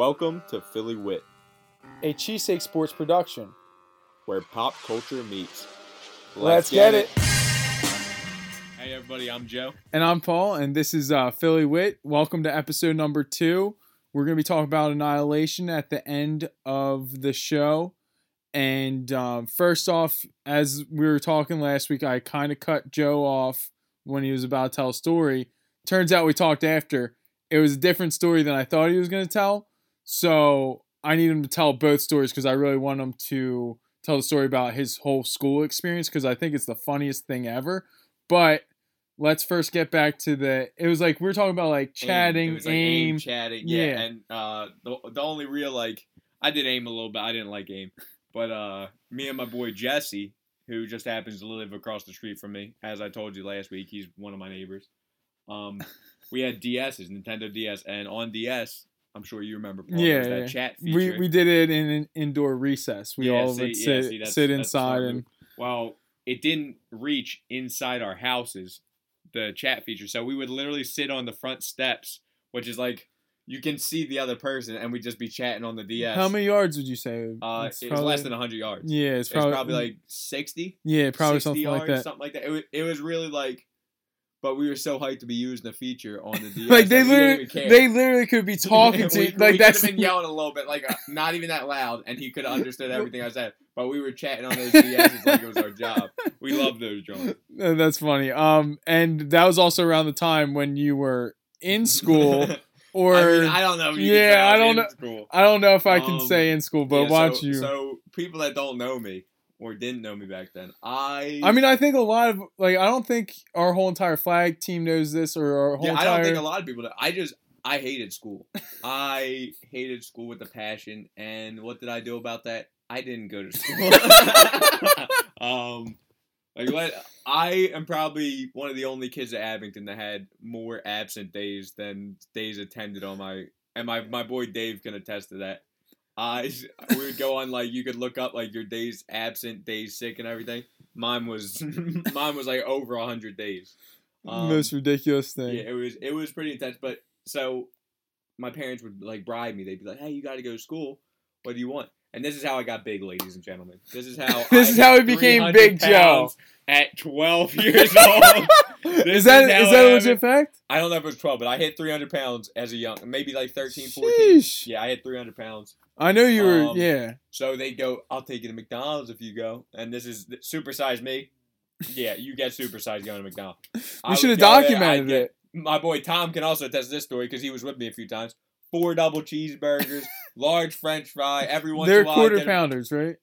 Welcome to Philly Wit, a cheesesteak sports production. where pop culture meets. Let's, get, it. Hey everybody, I'm Joe. And I'm Paul, and this is uh, Philly Wit. Welcome to episode number two. We're going to be talking about Annihilation at the end of the show. And um, first off, as we were talking last week, I kind of cut Joe off when he was about to tell a story. Turns out we talked after. It was a different story than I thought he was going to tell. So I need him to tell both stories because I really want him to tell the story about his whole school experience because I think it's the funniest thing ever. But let's first get back to the. It was like we were talking about like chatting, Aim. Like aim. chatting. Yeah, Yeah. and uh, the the only real like I did aim a little bit. I didn't like aim, but uh, me and my boy Jesse, who just happens to live across the street from me, as I told you last week, he's one of my neighbors. Um, we had DSs, Nintendo DS, and on DS, I'm sure you remember. Paul, Yeah, that yeah. chat feature. we we did it in an indoor recess. We Yeah, all see- would yeah, sit see, sit inside and Well, it didn't reach inside our houses, the chat feature. So we would literally sit on the front steps, which is like you can see the other person, and we'd just be chatting on the DS. how many yards would you say? Uh, It's it was less than 100 yards. Yeah, it's It's probably, probably, like 60, yeah, probably 60 something yards, like that. something like that. It was, it was really like, but we were so hyped to be using the feature on the DS. Like they literally, they literally could be talking to we, you. Like we that's been yelling a little bit, like uh, not even that loud, and he could have understood everything I said. But we were chatting on those DSs like it was our job. We love those John. Uh, that's funny. Um, and that was also around the time when you were in school, or I, mean, I don't know. if you Yeah, I don't in know. School. I don't know if I can Um, say in school, but Yeah, don't so, you? So people that don't know me or didn't know me back then, I. I mean, I think a lot of like I don't think our whole entire flag team knows this, or our whole yeah, I don't think a lot of people. Know. I just I hated school. I hated school with a passion, and what did I do about that? I didn't go to school. um, like what? I am probably one of the only kids at Abington that had more absent days than days attended on my. And my my boy Dave can attest to that. I we would go on like you could look up like your days absent, days sick, and everything. Mine was mine was like over hundred days. Um, most ridiculous thing. yeah, it was it was pretty intense. But so my parents would like bribe me. They'd be like, "Hey, you got to go to school. What do you want?" And this is how I got big, ladies and gentlemen. This is how This I is how he became Big Joe. at 12 years old. is that is is that a legit fact? I don't know if it was 12, but I hit 300 pounds as a young, maybe like 13, 14. Yeah, I hit 300 pounds. I know you were. Um, yeah. So they go, I'll take you to McDonald's if you go. And this is supersize me. Yeah, you get supersized going to McDonald's. We should have there, documented get- it. my boy Tom can also attest to this story because he was with me a few times. Four double cheeseburgers, large French fry. Every once They're in a while, quarter I'd get a- pounders, right?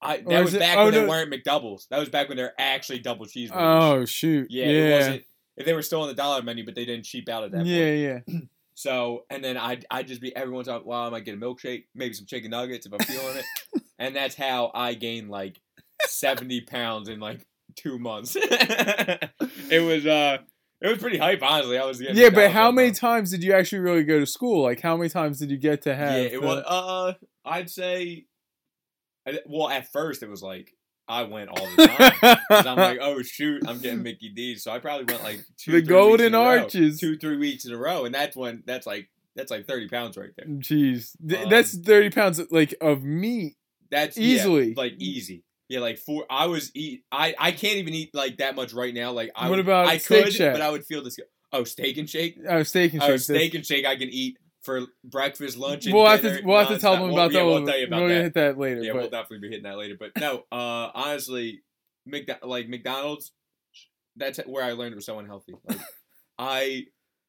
I, that was it- back oh, when they no. weren't McDoubles. That was back when they're actually double cheeseburgers. Oh shoot. yeah, Yeah. it wasn't. If they were still on the dollar menu, but they didn't cheap out at that Yeah. point. Yeah. So, and then I'd, I'd just be every once in a while, I might get a milkshake, maybe some chicken nuggets if I'm feeling it. And that's how I gained like 70 pounds in like two months. it was, uh, it was pretty hype, honestly. I was getting Yeah, but how many time. times did you actually really go to school? Like, how many times did you get to have? Yeah, it the- was. Uh, I'd say. Well, at first it was like I went all the time. I'm like, oh shoot, I'm getting Mickey D's. So I probably went like two, The three weeks Golden in a row. Arches. two, three weeks in a row, and that's when that's like that's like thirty pounds right there. Jeez, Um, that's thirty pounds like of meat. That's yeah, Easily. like easy. Yeah, like four. I was eat. I I can't even eat like that much right now. Like I What would- about I Steak could, Shack? but I would feel this. Oh, steak and shake. Oh, steak and Oh, shake. steak and shake. I can eat for breakfast, lunch, and We'll have to we'll have to tell them We'll- about yeah, that. We'll tell you about we'll that. hit that later. Yeah, but we'll definitely be hitting that later. But no, uh, honestly, McDo- like McDonald's, that's where I learned it was so unhealthy. Like, I,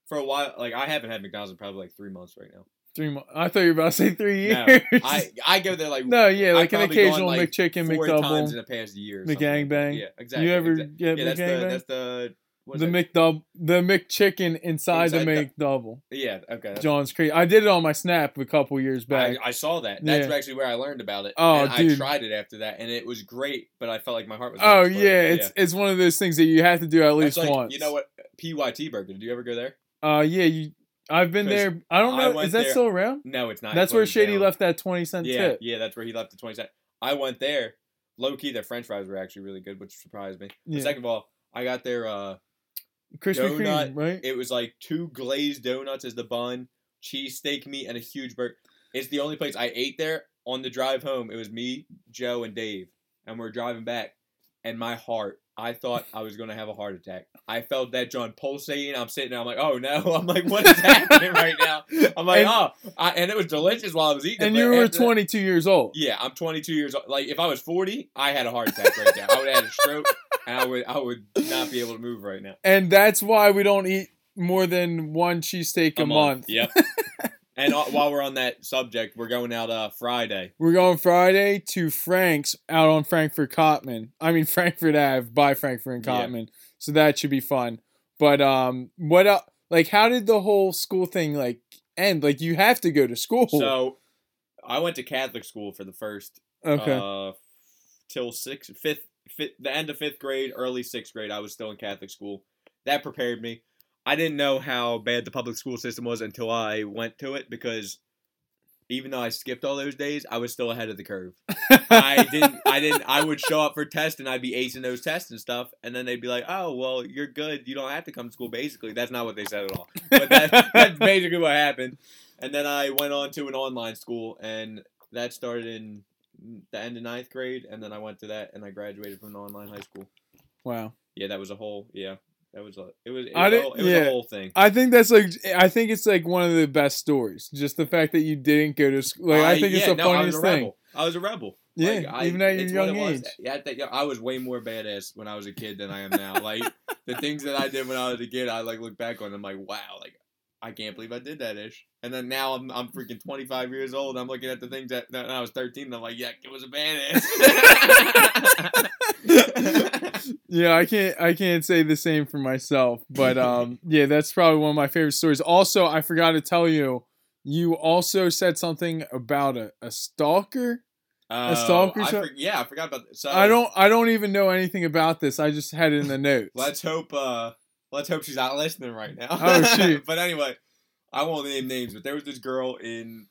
for a while, like I haven't had McDonald's in probably like three months right now. three months. I thought you were about to say three No, years. I I go there like no, yeah, I've like an probably gone, occasional like, McChicken, four times in McDouble, the past year. or something like. McGangbang. Yeah, exactly. You ever exactly. get Yeah, that's the McGangbang? that's the the that? McDouble, the McChicken inside, the Inside McDouble. Yeah, okay. John's Creek. I did it on my Snap a couple years back. I, I saw that. That's Yeah. actually where I learned about it. Oh, and dude. I tried it after that, and it was great. But I felt like my heart was. oh yeah, it's it's one of those things that you have to do at least like, once. You know what? PYT Burger. Did you ever go there? Uh, yeah, you. I've been there. I don't know. went Is that there- still around? No, it's not. That's It where Shady down. left that twenty cent Yeah, tip. yeah, that's where he left the twenty cent. I went there. Low key, their French fries were actually really good, which surprised me. Yeah. Second of all, I got their uh, Krispy Kreme, right? it was like two glazed donuts as the bun, cheesesteak meat, and a huge burger. It's the only place I ate there. On the drive home, it was me, Joe, and Dave, and we're driving back. And my heart, I thought I was gonna have a heart attack. I felt that John pulsating. I'm sitting there. I'm like, oh no. I'm like, what is happening right now? I'm like, And- oh, I, and it was delicious while I was eating. And you were after that- 22 years old. yeah, I'm 22 years old. Like if I was 40, I had a heart attack right now. I would have had a stroke, and I would I would not be able to move right now. And that's why we don't eat more than one cheesesteak a, month. Yep. and uh, while we're on that subject, we're going out uh Friday. We're going Friday to Frank's out on Frankford Cottman. I mean Frankford Ave by Frankford and Yeah. Cottman. So that should be fun. But um what el like how did the whole school thing like end? Like you have to go to school. So I went to Catholic school for the first okay. uh till sixth, fifth, the end of fifth grade, early sixth grade. I was still in Catholic school. That prepared me. I didn't know how bad the public school system was until I went to it because even though I skipped all those days, I was still ahead of the curve. I didn't. I didn't. I would show up for tests and I'd be acing those tests and stuff, and then they'd be like, "Oh, well, you're good. You don't have to come to school." Basically, that's not what they said at all. But that, that's basically what happened. And then I went on to an online school, and that started in the end of ninth grade, and then I went to that, and I graduated from an online high school. wow. Yeah, that was a whole. Yeah, that was a. It was. It I was, a, didn't- whole, it was yeah. a whole thing. I think that's like I think it's like one of the best stories. Just the fact that you didn't go to school. Like I, think it's yeah, the no, I was funniest a thing. rebel. I was a rebel. Yeah, Like, I- even at your it's young age. Yeah, I, I was way more badass when I was a kid than I am now. Like the things that I did when I was a kid, I like look back on. I'm like, wow, like I can't believe I did that ish. And then now I'm I'm freaking 25 years old. I'm looking at the things that, that when I was 13. And I'm like, yeah, it was a badass. Yeah, I can't I can't say the same for myself, but um yeah, that's probably one of my favorite stories. Also, I forgot to tell you, you also said something about a, a stalker. a stalker I for- yeah, I forgot about that. So I don't I don't even know anything about this. I just had it in the notes. Let's hope. Uh, let's hope she's not listening right now. Oh, shoot. but anyway, I won't name names. But there was this girl in.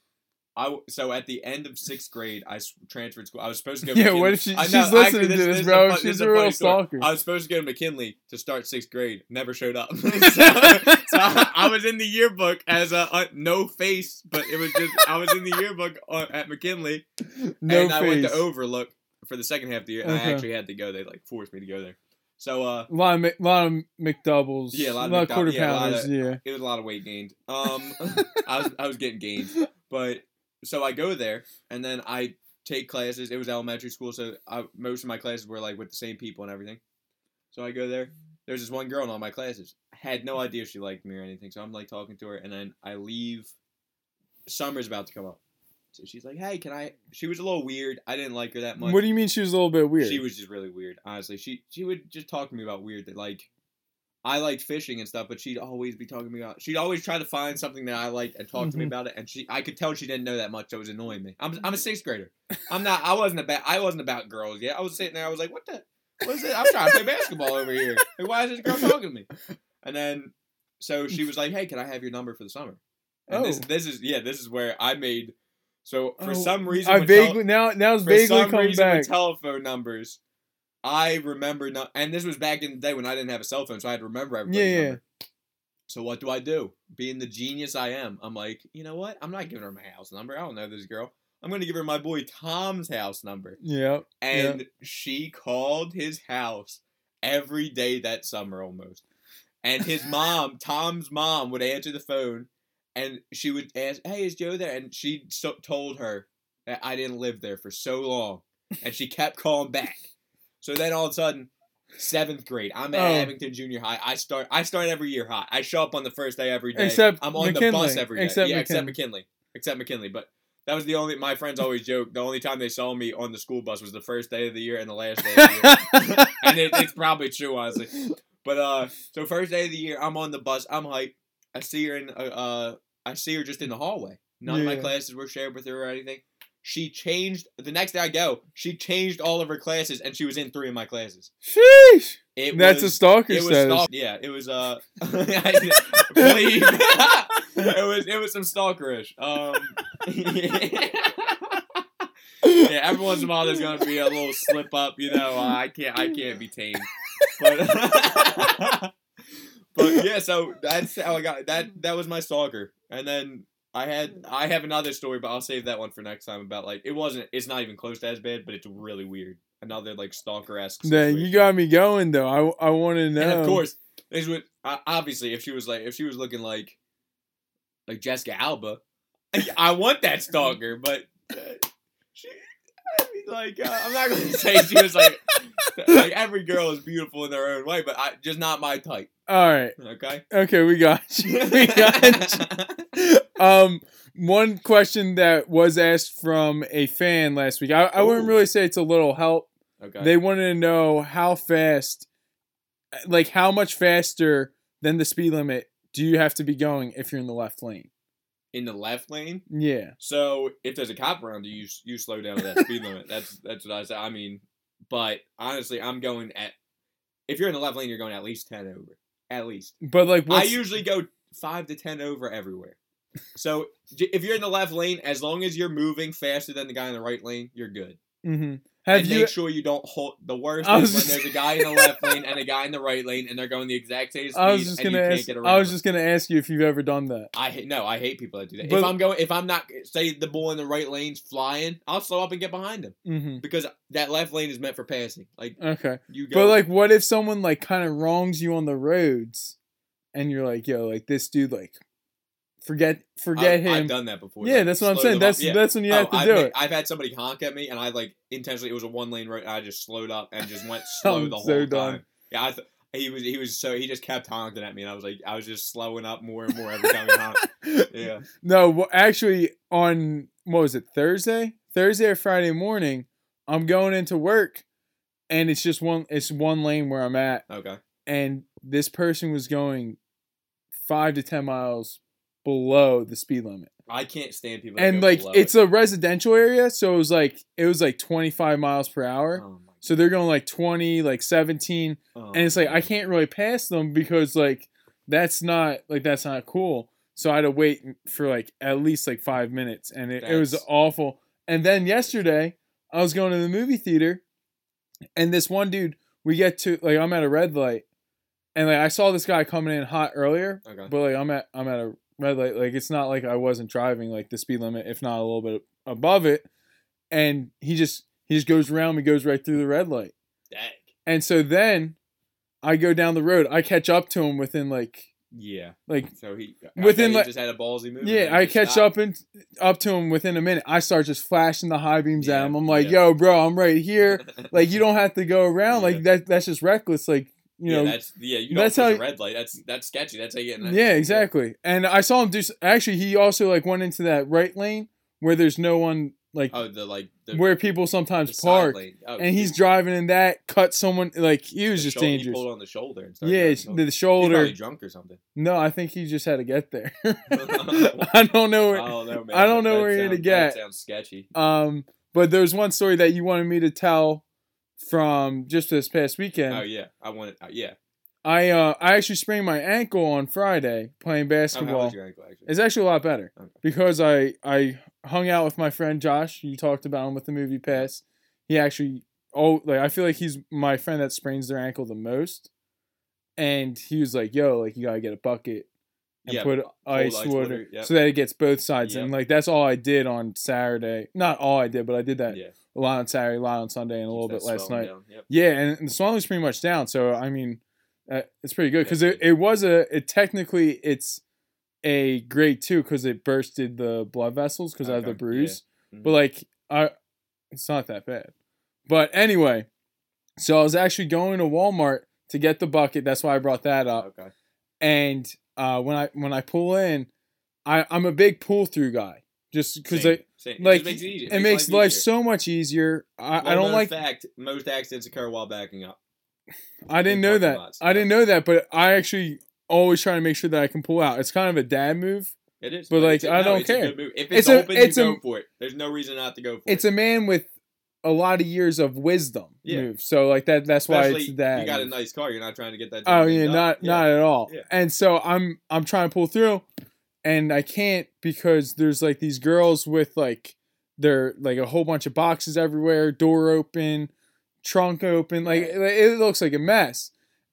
I so at the end of sixth grade, I transferred school. I was supposed to go. to Yeah, McKinley. what if she- I she's know, listening actually, to this, is bro. fun- She's is a real stalker. I was supposed to go to McKinley to start sixth grade. Never showed up. so, so I, I was in the yearbook as a, no face, but it was just I was in the yearbook on, at McKinley no and I went to Overlook for the second half of the year, and Okay. I uh-huh. actually had to go. They like forced me to go there. So uh, a lot of lot of McDoubles. Yeah, a lot of lot McDou- quarter yeah, pounders. of- yeah. it was a lot of weight gained. Um, I was I was getting gains, but so I go there, and then I take classes. It was elementary school, so I, most of my classes were like with the same people and everything. So I go there. There's this one girl in all my classes. I Had no idea if she liked me or anything. So I'm like talking to her, and then I leave. Summer's about to come up, so she's like, "Hey, can I?" She was a little weird. I didn't like her that much. What do you mean she was a little bit weird? She was just really weird, honestly. She she would just talk to me about weird that like I liked fishing and stuff, but she'd always be talking to me about she'd always try to find something that I liked and talk to me Mhm. about it and she I could tell she didn't know that much, so it was annoying me. I'm I'm a sixth grader. I'm not I wasn't about I wasn't about girls yet. I was sitting there, I was like, what the what is it? I'm trying to play basketball over here. Like, why is this girl talking to me? And then so she was like, Hey, can I have your number for the summer? And this Oh. this is yeah, this is where I made so for Oh, some reason I vaguely now now it's vaguely some coming reason back. telephone numbers, I remember not, and this was back in the day when I didn't have a cell phone, so I had to remember everybody's Yeah, yeah. So what do I do? Being the genius I am, I'm like, you know what? I'm not giving her my house number. I don't know this girl. I'm gonna give her my boy Tom's house number, yeah. and she called his house every day that summer almost. And his mom, Tom's mom, would answer the phone, and she would ask, "Hey, is Joe there?" And she so- told her that I didn't live there for so long, and she kept calling back. So then all of a sudden, seventh grade, I'm at Oh. Abington Junior High. I start. I start every year hot. I show up on the first day every day. Except I'm on the bus McKinley. every day. Except yeah, except McKinley. McKinley. Except McKinley, but. That was the only. My friends always joke. The only time they saw me on the school bus was the first day of the year and the last day of the year and it, it's probably true, honestly. But uh, so first day of the year, I'm on the bus. I'm hyped. I see her in uh, uh I see her just in the hallway. None of my classes were shared with her or anything. She changed the next day I go. She changed all of her classes, and she was in three of my classes. Sheesh. It That's a was, stalker It was status. stalk- yeah. It was uh. Please. it was it was some stalkerish. Um. yeah, every once in a while there's gonna be a little slip up. You know, uh, I can't I can't be tamed. But but yeah, so that's how I got that. That was my stalker, and then I had I have another story, but I'll save that one for next time. About like it wasn't. It's not even close to as bad, but it's really weird. Another like stalker esque. Then you got me going though. I, I want to know. And of course, this would obviously if she was like if she was looking like like Jessica Alba, I want that stalker, but uh, she. Like uh, I'm not gonna say she was like like every girl is beautiful in their own way, but I just not my type. All right. Okay. Okay, we got you. We got you. Um, one question that was asked from a fan last week. I, I wouldn't really say it's a little help. okay. They wanted to know how fast, like how much faster than the speed limit do you have to be going if you're in the left lane? In the left lane. Yeah. So if there's a cop around you, you, slow down to that speed limit. That's that's what I say. I mean, but honestly, I'm going at. If you're in the left lane, you're going at least ten over. At least. But like, I usually go five to ten over everywhere. So if you're in the left lane, as long as you're moving faster than the guy in the right lane, you're good. hmm have and you? make sure you don't hold. The worst is when there's a guy in the left lane and a guy in the right lane, and they're going the exact same speed, I was just and gonna you ask. can't get around. I was just gonna ask you if you've ever done that. I hate no, I hate people that do that. But- if I'm going, if I'm not, say the bull in the right lane's flying, I'll slow up and get behind him hmm because that left lane is meant for passing. Like Okay. you go, But like, what if someone like kind of wrongs you on the roads, and you're like, yo, like this dude, like, forget, forget I've, him. I've done that before. yeah, like, that's what I'm saying. That's Yeah. that's when you Oh, have to I've, do ma- it. I've had somebody honk at me, and I like intentionally. It was a one lane road. And I just slowed up and just went slow the whole so done. time. Yeah, I th- he was he was so he just kept honking at me, and I was like, I was just slowing up more and more every time he honked. Yeah, No, well, actually, on what was it Thursday? Thursday or Friday morning, I'm going into work, and it's just one. It's one lane where I'm at, okay. and this person was going five to ten miles below the speed limit. I can't stand people. And like it's it. a residential area so it was like it was like 25 miles per hour Oh so they're going like 20 like 17 oh and it's like i can't really pass them because like that's not like that's not cool so i had to wait for like at least like five minutes and it, it was awful and then yesterday i was going to the movie theater and this one dude we get to like i'm at a red light and like i saw this guy coming in hot earlier Okay. but like I'm at I'm at a red light. Like it's not like I wasn't driving like the speed limit, if not a little bit above it. And he just he just goes around me, goes right through the red light. Dang. And so then I go down the road. I catch up to him within like Yeah. like So he uh, Within, within like- like just had a ballsy move. yeah, I catch stopped. up and up to him within a minute. I start just flashing the high beams at him. I'm like, yeah. "Yo, bro, I'm right here." Like you don't have to go around. Yeah. Like that that's just reckless. Like you yeah, know, that's yeah. You don't that's how a red light. That's that's sketchy. That's how you get. in that- Yeah, exactly. And I saw him do. Actually, he also like went into that right lane where there's no one like Oh, the like the, where people the sometimes park. Oh, and he's driving in that. Cut someone like he was The just shoulder- He dangerous. pulled on the shoulder Yeah, it's over. the He's shoulder. probably drunk or something. No, I think he just had to get there. I don't know. Where, I don't know, man. I don't know That where you're gonna get. That sounds sketchy. Um, but there's one story that you wanted me to tell from just this past weekend. Oh yeah, I wanted. Uh, yeah. I uh I actually sprained my ankle on Friday playing Oh, basketball. your ankle actually? It's actually a lot better Okay. because I I hung out with my friend Josh. You talked about him with the movie pass. He actually oh like I feel like he's my friend that sprains their ankle the most. And he was like, "Yo, like you gotta get a bucket and Yeah, put ice, ice water, water, yep. so that it gets both sides." And like that's all I did on Saturday. Not all I did, but I did that yeah. A lot on Saturday, a lot on Sunday, and a little bit last night. Yep. Yeah, and, and the swelling's pretty much down. So I mean, uh, it's pretty good because it, it was a it technically it's a grade two because it bursted the blood vessels because I have the bruise. yeah. Mhm. But like I, it's not that bad. But anyway, so I was actually going to Walmart to get the bucket. That's why I brought that up. Okay. And uh, when I when I pull in, I I'm a big pull through guy. Just because it same. It like just makes it, it makes life life so much easier. I, I don't like fact. Most accidents occur while backing up. I didn't know that. lots, I didn't know that, but I actually always try to make sure that I can pull out. It's kind of a dad move. It is, But, like, it's a- I don't it's a care. If It's it's, a- open, it's you a- go for it. There's no reason not to go for It's it. a man with a lot of years of wisdom Yeah. move. So like that that's why it's a dad. you got a nice car. You're not trying to get that. Oh yeah, not up. not at all. Yeah. And so I'm I'm trying to pull through, and I can't because there's like these girls with like they're like a whole bunch of boxes everywhere, door open, trunk open, like it, it looks like a mess.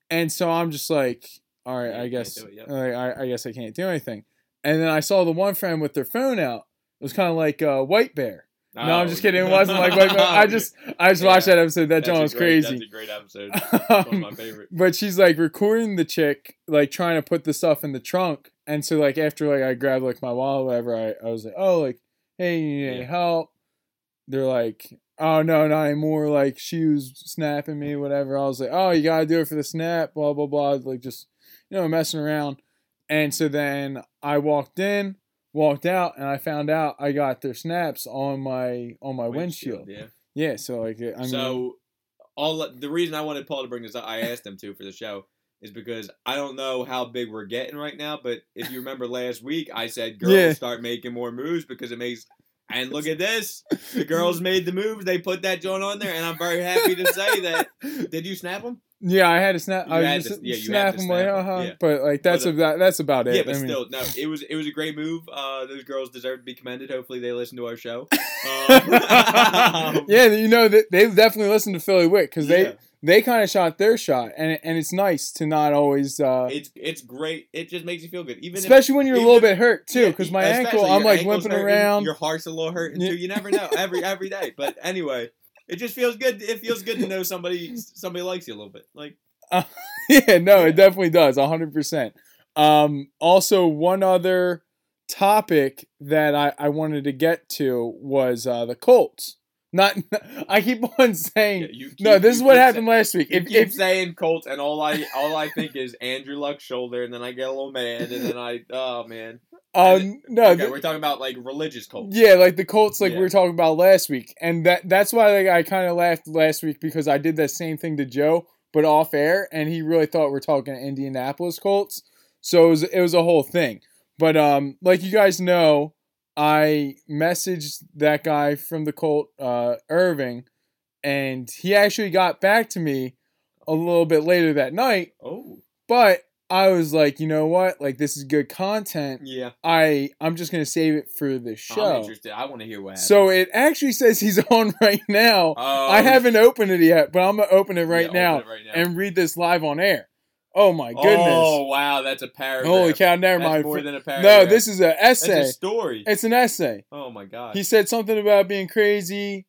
And so I'm just like, all right, Yeah, I guess it, yep. like, I I guess I can't do anything. and then I saw the one friend with their phone out. It was kind of like uh, White Bear. No, I'm just kidding. It wasn't like White Bear. I just I just watched that episode. That John was great- crazy. That's a great episode. It's one of my favorite. but she's like recording the chick, like trying to put the stuff in the trunk. And so like after like I grabbed like my wallet, whatever, I, I was like, oh like, hey, you need Yeah. help? They're like, oh no, not anymore. Like she was snapping me, whatever. I was like, oh, you gotta do it for the snap, blah blah blah. Like just you know messing around. And so then I walked in, walked out, and I found out I got their snaps on my on my windshield. Yeah. Yeah, so like I mean, so all the reason I wanted Paul to bring this up, I asked him to for the show, is because I don't know how big we're getting right now. But if you remember last week, I said girls Yeah. start making more moves because it makes. And look at this, the girls made the moves. They put that joint on there, and I'm very happy to say that. Did you snap them? Yeah, I had to snap. You I was to- yeah, snap to them snap uh-huh. yeah. But like that's But, uh, about that's about it. Yeah, but I mean, still, no. It was it was a great move. Uh, those girls deserve to be commended. Hopefully, they listen to our show. Um, yeah, you know that they definitely listen to Philly Wit because yeah. they they kind of shot their shot, and and it's nice to not always, uh, it's it's great. It just makes you feel good, even if especially when you're a little bit hurt too. Yeah, Because my ankle, I'm like limping hurting, around. Your heart's a little hurting too. You never know every every day. But anyway, it just feels good. It feels good to know somebody somebody likes you a little bit. Like yeah, no, Yeah. it definitely does, hundred percent. Um, also, one other topic that I, I wanted to get to was uh, the Colts. Not, I keep on saying yeah, keep, no. This is what happened say- last week. You If, keep if saying Colts, and all I all I think is Andrew Luck's shoulder, and then I get a little mad, and then I oh man. um, no, Okay, th- we're talking about like religious Colts. Yeah, like the Colts, like we Yeah. were talking about last week, and that that's why like I kind of laughed last week because I did that same thing to Joe, but off air, and he really thought we are talking Indianapolis Colts, so it was it was a whole thing. But um, like you guys know, I messaged that guy from the Colt, uh, Irving, and he actually got back to me a little bit later that night. Oh But I was like, you know what, like this is good content. yeah. I I'm just gonna save it for the I'm show. interested. I want to hear what happened. So it actually says he's on right now. Oh, I haven't opened it yet, but I'm gonna open it right, yeah, now, open it right now. and read this live on air. Oh my goodness! Oh wow, that's a paragraph. Holy cow! Never That's mind. more than a paragraph. no, this is an That's essay. a story. It's an essay. oh my god. He said something about being crazy,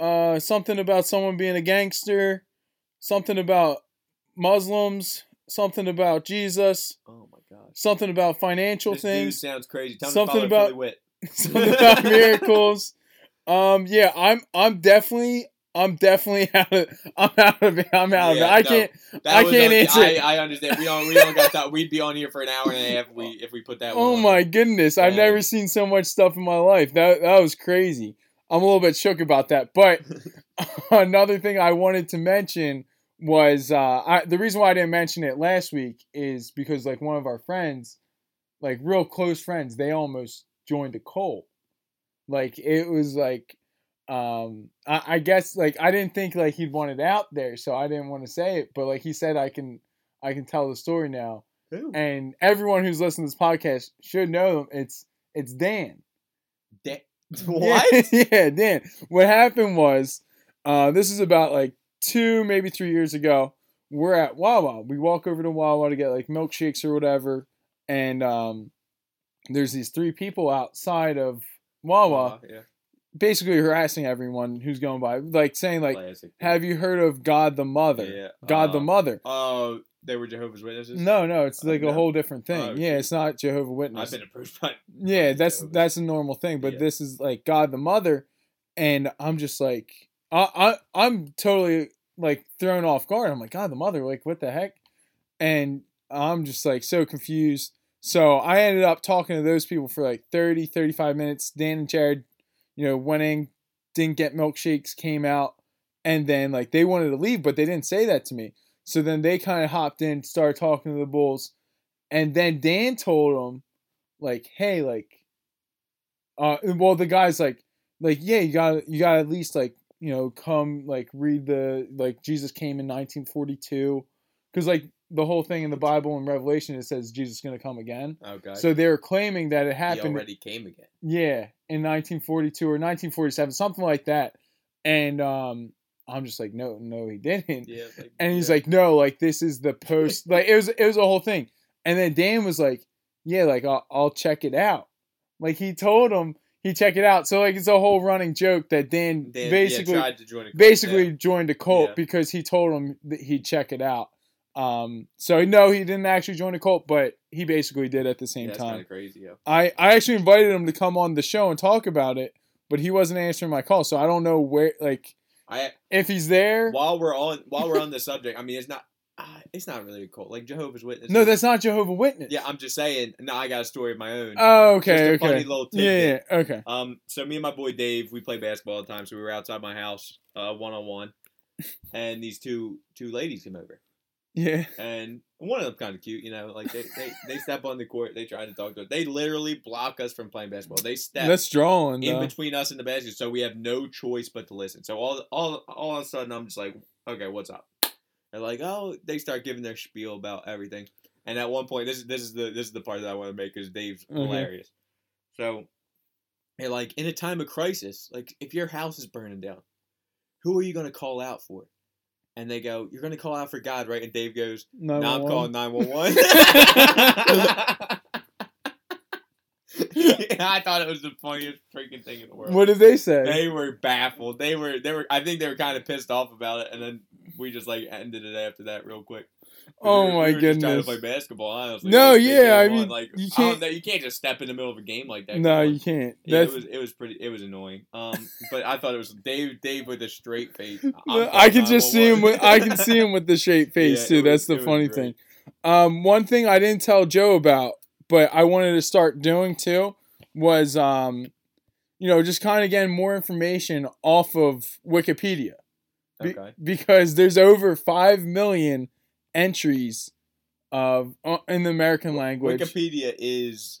uh, something about someone being a gangster, something about Muslims, something about Jesus, oh my god. something about financial This things, sounds crazy. Tell Something about- Wit. something about miracles. Um, yeah, I'm I'm definitely I'm definitely out of I'm out of it. I'm out Yeah, of it. I no. can't I can't okay. answer. I, I understand. We don't. We don't got that. We'd be on here for an hour and a half. If we if we put that. one Oh on. my goodness. I've never seen so much stuff in my life. That that was crazy. I'm a little bit shook about that. But another thing I wanted to mention was uh I, the reason why I didn't mention it last week is because like one of our friends, like real close friends, they almost joined a cult. Like it was like um I, I guess like I didn't think like he'd want it out there, so I didn't want to say it. But like he said I can I can tell the story now Who? and everyone who's listening to this podcast should know him. It's it's Dan. Da- what? Yeah, yeah, Dan. What happened was, uh, this is about like two, maybe three years ago. We're at Wawa. We walk over to Wawa to get like milkshakes or whatever, and um, there's these three people outside of Wawa, Uh, yeah. Basically harassing everyone who's going by, like saying like, Classic. "Have you heard of God the Mother? Yeah. God the uh, Mother." Oh, they were Jehovah's Witnesses. No, no, it's Oh, like a no. whole different thing. Oh, yeah, it's not Jehovah Witness. I've been approached by. Yeah, that's Jehovah's. that's a normal thing, but Yeah. this is like God the Mother, and I'm just like, I, I I'm totally like thrown off guard. I'm like, God the Mother, like what the heck? And I'm just like so confused. So I ended up talking to those people for like 30, 35 minutes. Dan and Jared, you know, went in, didn't get milkshakes, came out, and then like they wanted to leave, but they didn't say that to me. So then they kind of hopped in, started talking to the Bulls, and then Dan told them, like, hey, like, uh, well, the guy's like, like, yeah, you got, you got at least like, you know, come like read the like Jesus came in 1942, because like the whole thing in the Bible and Revelation it says Jesus is gonna come again. Okay. So they're claiming that it he happened, already came again. yeah, in 1942 or 1947, something like that. And um, I'm just like, no, no, he didn't. Yeah. Like, And he's yeah. like, no, like this is the post. like it was, it was a whole thing. And then Dan was like, yeah, like I'll, I'll check it out. Like he told him he check it out. So like it's a whole running joke that Dan, Dan basically yeah, tried to join cult, basically yeah. joined a cult because he told him that he'd check it out. Um, so no, he didn't actually join a cult, but he basically did at the same Yeah, time. crazy. Yeah. I, I actually invited him to come on the show and talk about it, but he wasn't answering my call, so I don't know where like I if he's there. while we're on while we're on the subject, I mean, it's not uh, it's not really a cult like Jehovah's Witness. No, that's not Jehovah Witness. yeah. I'm just saying. No, I got a story of my own. Oh, okay, okay. funny little yeah, yeah, yeah, okay. Um, so me and my boy Dave, we play basketball all the time. So we were outside my house, uh, one on one, and these two two ladies came over, Yeah. and one of them kind of cute, you know, like they, they they step on the court, they try to talk to us, they literally block us from playing basketball. They step That's drawing in though. between us and the basket, so we have no choice but to listen. So all all all of a sudden, I'm just like, okay, what's up? They're like, oh, they start giving their spiel about everything, and at one point, this is this is the this is the part that I want to make because Dave's Mhm. hilarious. So, they're like, in a time of crisis, like if your house is burning down, who are you gonna call out for? And they go, you're gonna call out for God, right? And Dave goes, no, I'm 911. calling 911. I thought it was the funniest freaking thing in the world. What did they say? They were baffled. They were they were I think they were kind of pissed off about it and then we just like ended it after that real quick. Oh we were- my we just trying to goodness. play basketball, honestly. No, Like, yeah, I mean, like you can't you can't just step in the middle of a game like that. no, you can't. Yeah, it was it was pretty it was annoying. Um, but I thought it was Dave Dave with a straight face. I'm I can just see him with I can see him with the straight face Yeah, too. it That's the funny thing. Um, one thing I didn't tell Joe about, but I wanted to start doing too, was um, you know, just kind of getting more information off of Wikipedia. Be- Okay. because there's over five million entries of uh, in the American language. Wikipedia is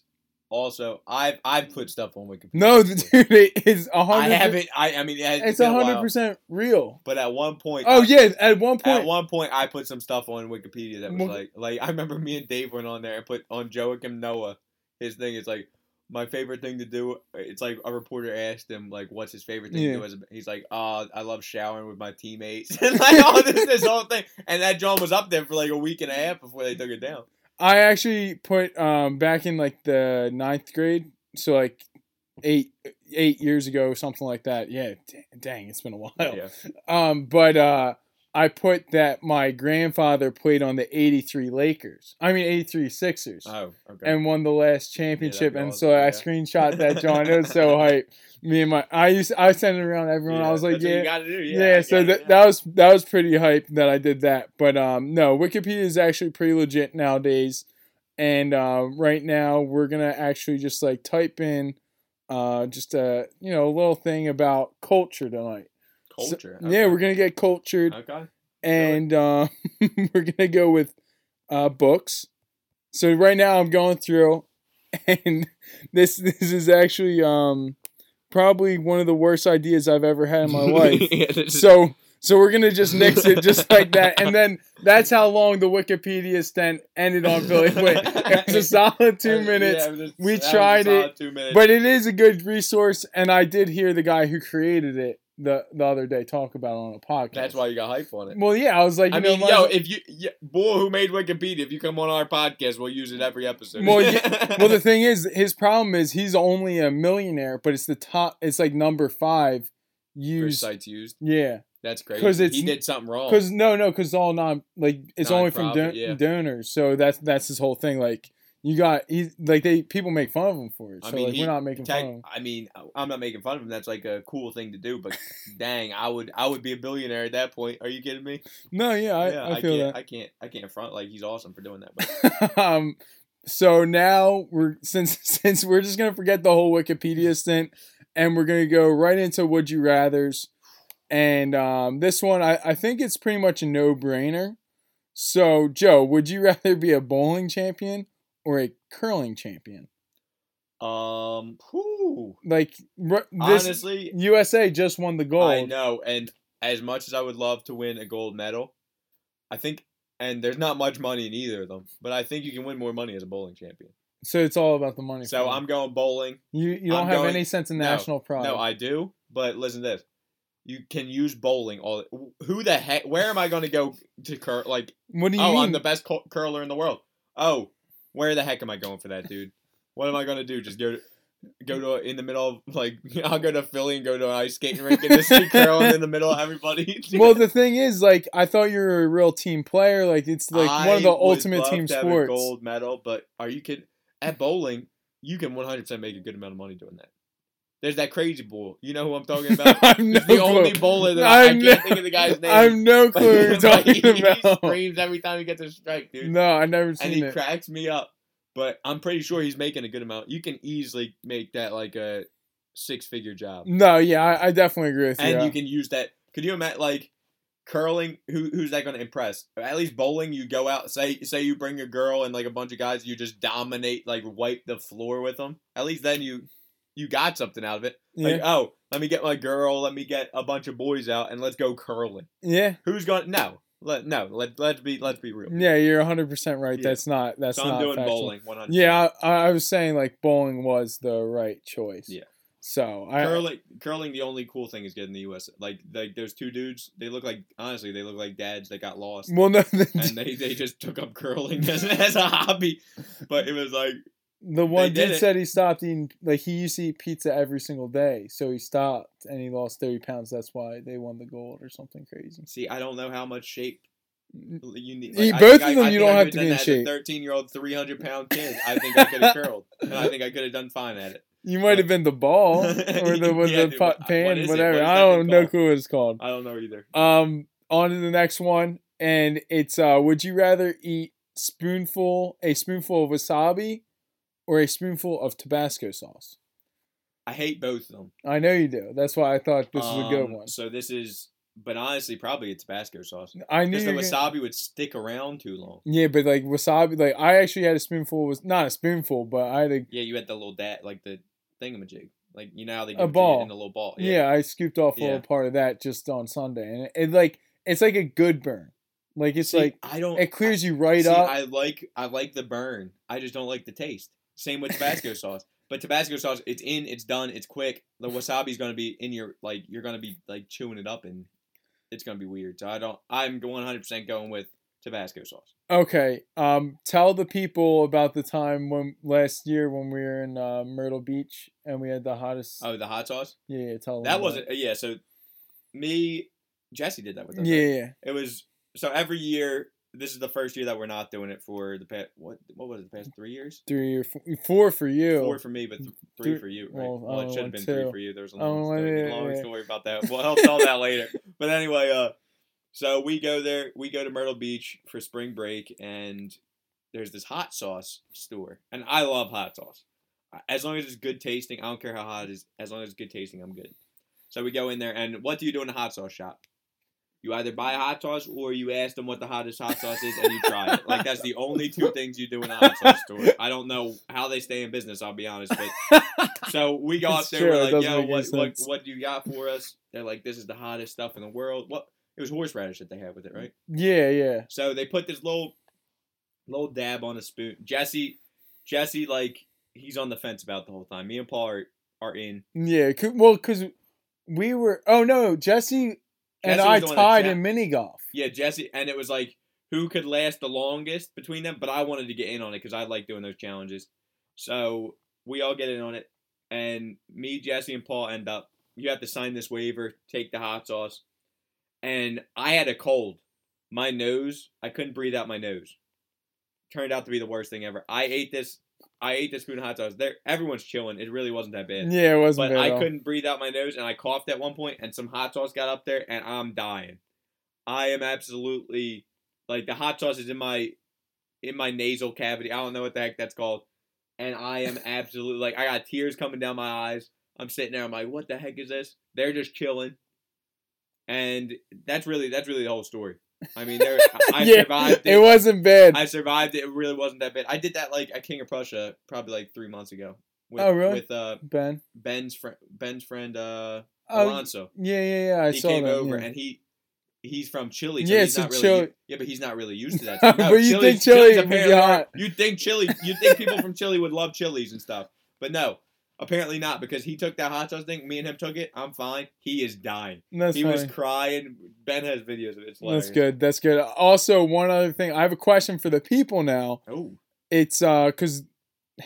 also I've I've put stuff on Wikipedia. No, dude, it is a I hundred. haven't. I I mean it has It's been a a while, hundred percent real. But at one point, Oh I- yeah, at one point. At one point, I put some stuff on Wikipedia that was like, like I remember me and Dave went on there and put on Joakim Noah. His thing is like my favorite thing to do. It's like a reporter asked him like, "What's his favorite thing Yeah. to do?" As a, he's like, "Oh, I love showering with my teammates." and like all this, this whole thing, and that John was up there for like a week and a half before they took it down. I actually put um back in like the ninth grade, so like eight eight years ago, something like that. Yeah, dang, it's been a while. Yeah. Um, but uh, I put that my grandfather played on the '83 Lakers. I mean '83 Sixers. Oh, okay. and won the last championship. be and awesome, so I yeah. screenshot that, John. It was so hype. Me and my, I used, I sent it around everyone. I was like, that's what you yeah, do. yeah. Yeah. So that that was that was pretty hype that I did that. But um, no, Wikipedia is actually pretty legit nowadays. And uh, right now we're gonna actually just like type in, uh, just a you know a little thing about culture tonight. So- culture. Yeah, we're gonna get cultured okay. and uh, we're gonna go with uh, books. So right now I'm going through, and this this is actually um, probably one of the worst ideas I've ever had in my life. Yeah, so so we're gonna just nix it just like that, and then that's how long the Wikipedia stint ended on Billy Wait. It was a solid two minutes. yeah, a- We that was a tried it, But it is a good resource, and I did hear the guy who created it the the other day talk about on a podcast. That's why you got hype on it. Well, yeah, I was like, you I know, mean, might yo, if you, yeah, boy who made Wikipedia, if you come on our podcast, we'll use it every episode. Well, yeah, well, the thing is, his problem is he's only a millionaire, but it's the top. It's like number five used. sites used, Yeah, that's crazy. 'Cause it's- he did something wrong. because no, no, because all non like it's only from don- yeah. donors. So that's that's his whole thing. Like you got he like they people make fun of him for it. I So mean, like he- we're not making fun of him. I mean, I'm not making fun of him. That's like a cool thing to do. But dang, I would, I would be a billionaire at that point. Are you kidding me? No, yeah, I, yeah, I feel can't, that. I can't, I can't front like he's awesome for doing that. But um, so now we're since since we're just gonna forget the whole Wikipedia stint, and we're gonna go right into would you rather's, and um, this one I I think it's pretty much a no brainer. So Joe, would you rather be a bowling champion or a curling champion? um, whew, Like r- this honestly, USA just won the gold. I know, and as much as I would love to win a gold medal, I think, and there's not much money in either of them, but I think you can win more money as a bowling champion. So it's all about the money. So. I'm going bowling. you you don't I'm have going- any sense of no, national pride. No, I do, but listen to this. You can use bowling all. Who the heck? Where am I going to go to curl? Like, what do you oh, mean? I'm the best cur- curler in the world. Oh, Where the heck am I going for that, dude? What am I gonna do? Just go to, go to in the middle of like I'll go to Philly and go to an ice skating rink and just be curling in the middle of everybody. well, the thing is, like, I thought you were a real team player. Like, it's like one of the ultimate team to have a sports. gold medal, but are you kidding? At bowling, you can 100 percent make a good amount of money doing that. There's that crazy bull. You know who I'm talking about? I'm no the only clue. bowler that I, I I'm can't no- think of the guy's name. I have no clue But he, talking he screams every time he gets a strike, dude. No, I never seen it. and he it. cracks me up. But I'm pretty sure he's making a good amount. You can easily make that like a six figure job. no, yeah, I, I definitely agree with you. And you can use that. Could you imagine like curling? Who who's that going to impress? At least bowling, you go out. Say say you bring a girl and like a bunch of guys. You just dominate, like wipe the floor with them. At least then you you got something out of it. Like yeah, oh, let me get my girl. Let me get a bunch of boys out and let's go curling. yeah, Who's going? to No, let no. Let let's be let's be real. yeah. You're 100 percent right. Yeah. That's not that's so not I'm doing factual. bowling. 100. Yeah, I, I was saying like bowling was the right choice. Yeah. So I curling curling the only cool thing is getting the US like like those two dudes they look like honestly they look like dads that got lost well no and they, they just took up curling as, as a hobby but it was like the one did dude said he stopped eating like he used to eat pizza every single day, so he stopped and he lost 30 pounds. That's why they won the gold or something crazy. see I don't know how much shape you need Eat both of them, I you don't have to be in shape. a 13 year old 300 pound kid I think I could have curled and I think I could have done fine at it You might have been the ball or the, Yeah, the dude, pot pan, what whatever. What I don't know who it's called. I don't know either Um, on to the next one, and it's uh, would you rather eat spoonful a spoonful of wasabi or a spoonful of Tabasco sauce? I hate both of them I know you do. That's why I thought this was a good Um, one. so this is but honestly probably a Tabasco sauce I knew because the were gonna- wasabi would stick around too long Yeah, but like wasabi, like I actually had a spoonful. Was not a spoonful, but I had a Yeah, you had the little dat, like the thingamajig. Like you know how they A give it ball. in the little ball. yeah. I scooped off a Yeah. little part of that just on Sunday, and it, it like it's like a good burn. Like it's See, like I don't. it clears you right see, up. I like I like the burn. I just don't like the taste. Same with Tabasco sauce. But Tabasco sauce, it's in, it's done, it's quick. The wasabi's gonna be in your like you're gonna be like chewing it up and it's gonna be weird. So I don't. I'm 100 percent going with Tabasco sauce. Okay. Um, tell the people about the time when last year when we were in uh, Myrtle Beach and we had the hottest. Oh, the hot sauce. yeah, yeah, tell them. That wasn't. Yeah. So me, Jesse did that with it. us. Yeah, right? yeah. It was so every year. This is the first year that we're not doing it for the past what what was it the past three years? Three or four, four for you. Four for me, but th- three Three- for you, right? well, Well, it should have been want three for you. There's a long, want story, long yeah. story about that. Well, I'll tell that later. But anyway, uh, so we go there. We go to Myrtle Beach for spring break, and there's this hot sauce store, and I love hot sauce. As long as it's good tasting, I don't care how hot it is. As long as it's good tasting, I'm good. So we go in there, and what do you do in a hot sauce shop? You either buy hot sauce or you ask them what the hottest hot sauce is and you try it. Like that's the only two things you do in a hot sauce store. I don't know how they stay in business. I'll be honest, but so we go up there. true, We're like, "Yo, what, what what do you got for us?" They're like, "This is the hottest stuff in the world." What? It was horseradish that they had with it, right? yeah, yeah. So they put this little little dab on a spoon. Jesse, Jesse, like he's on the fence about the whole time. Me and Paul are, are in. Yeah, well, because we were. Oh no, Jesse and I was the one that tied in mini golf. Yeah, Jesse, and it was like who could last the longest between them. But I wanted to get in on it because I like doing those challenges. So we all get in on it, and me, Jesse, and Paul end up. You have to sign this waiver, take the hot sauce, and I had a cold. My nose, I couldn't breathe out my nose. Turned out to be the worst thing ever. I ate this. I ate this spoon of hot sauce. There, everyone's chilling. It really wasn't that bad. Yeah, it wasn't But bad. I couldn't breathe out my nose, and I coughed at one point, and some hot sauce got up there, and I'm dying. I am absolutely like the hot sauce is in my in my nasal cavity. I don't know what the heck that's called, and I am absolutely like I got tears coming down my eyes. I'm sitting there. I'm like, what the heck is this? They're just chilling, and that's really that's really the whole story. I mean, there I yeah, survived it it. wasn't bad. I survived it. It really wasn't that bad. I did that like at King of Prussia probably like three months ago. With, Oh, really? With uh ben. Ben's friend, Ben's friend, uh, Oh, Alonso. yeah, yeah, yeah. I he saw came that. over yeah. and he he's from Chile. So Yeah, he's so not really, Chile- Yeah, but he's not really used to that. But No, you think Chile's- Chile Chile's would be apparently hot. You'd think Chile. You'd think people from Chile would love chilies and stuff, but no. Apparently not because he took that hot sauce thing. Me and him took it. I'm fine. He is dying. That's he funny. was crying. Ben has videos of it. It's hilarious. That's good. That's good. Also, one other thing, I have a question for the people now. Oh, it's uh because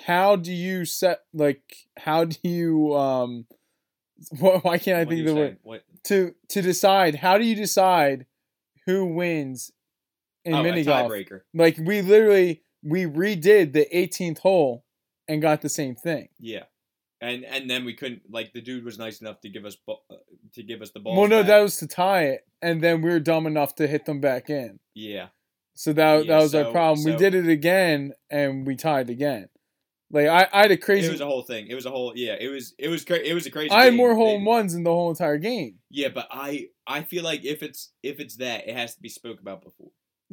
how do you set like how do you um wh- why can't I What think of the word? What? to to decide how do you decide who wins in oh, mini golf? Like we literally we redid the 18th hole and got the same thing. Yeah. And and then we couldn't like the dude was nice enough to give us bo- uh, to give us the ball. well, no, that was to tie it, and then we were dumb enough to hit them back in. yeah. So that Yeah, that was our so- problem. we did it again, and we tied again. Like I, I had a crazy. It was a whole thing. It was a whole yeah. It was it was cra- it was a crazy. I had game. more home ones in the whole entire game. Yeah, but I I feel like if it's if it's that it has to be spoke about before.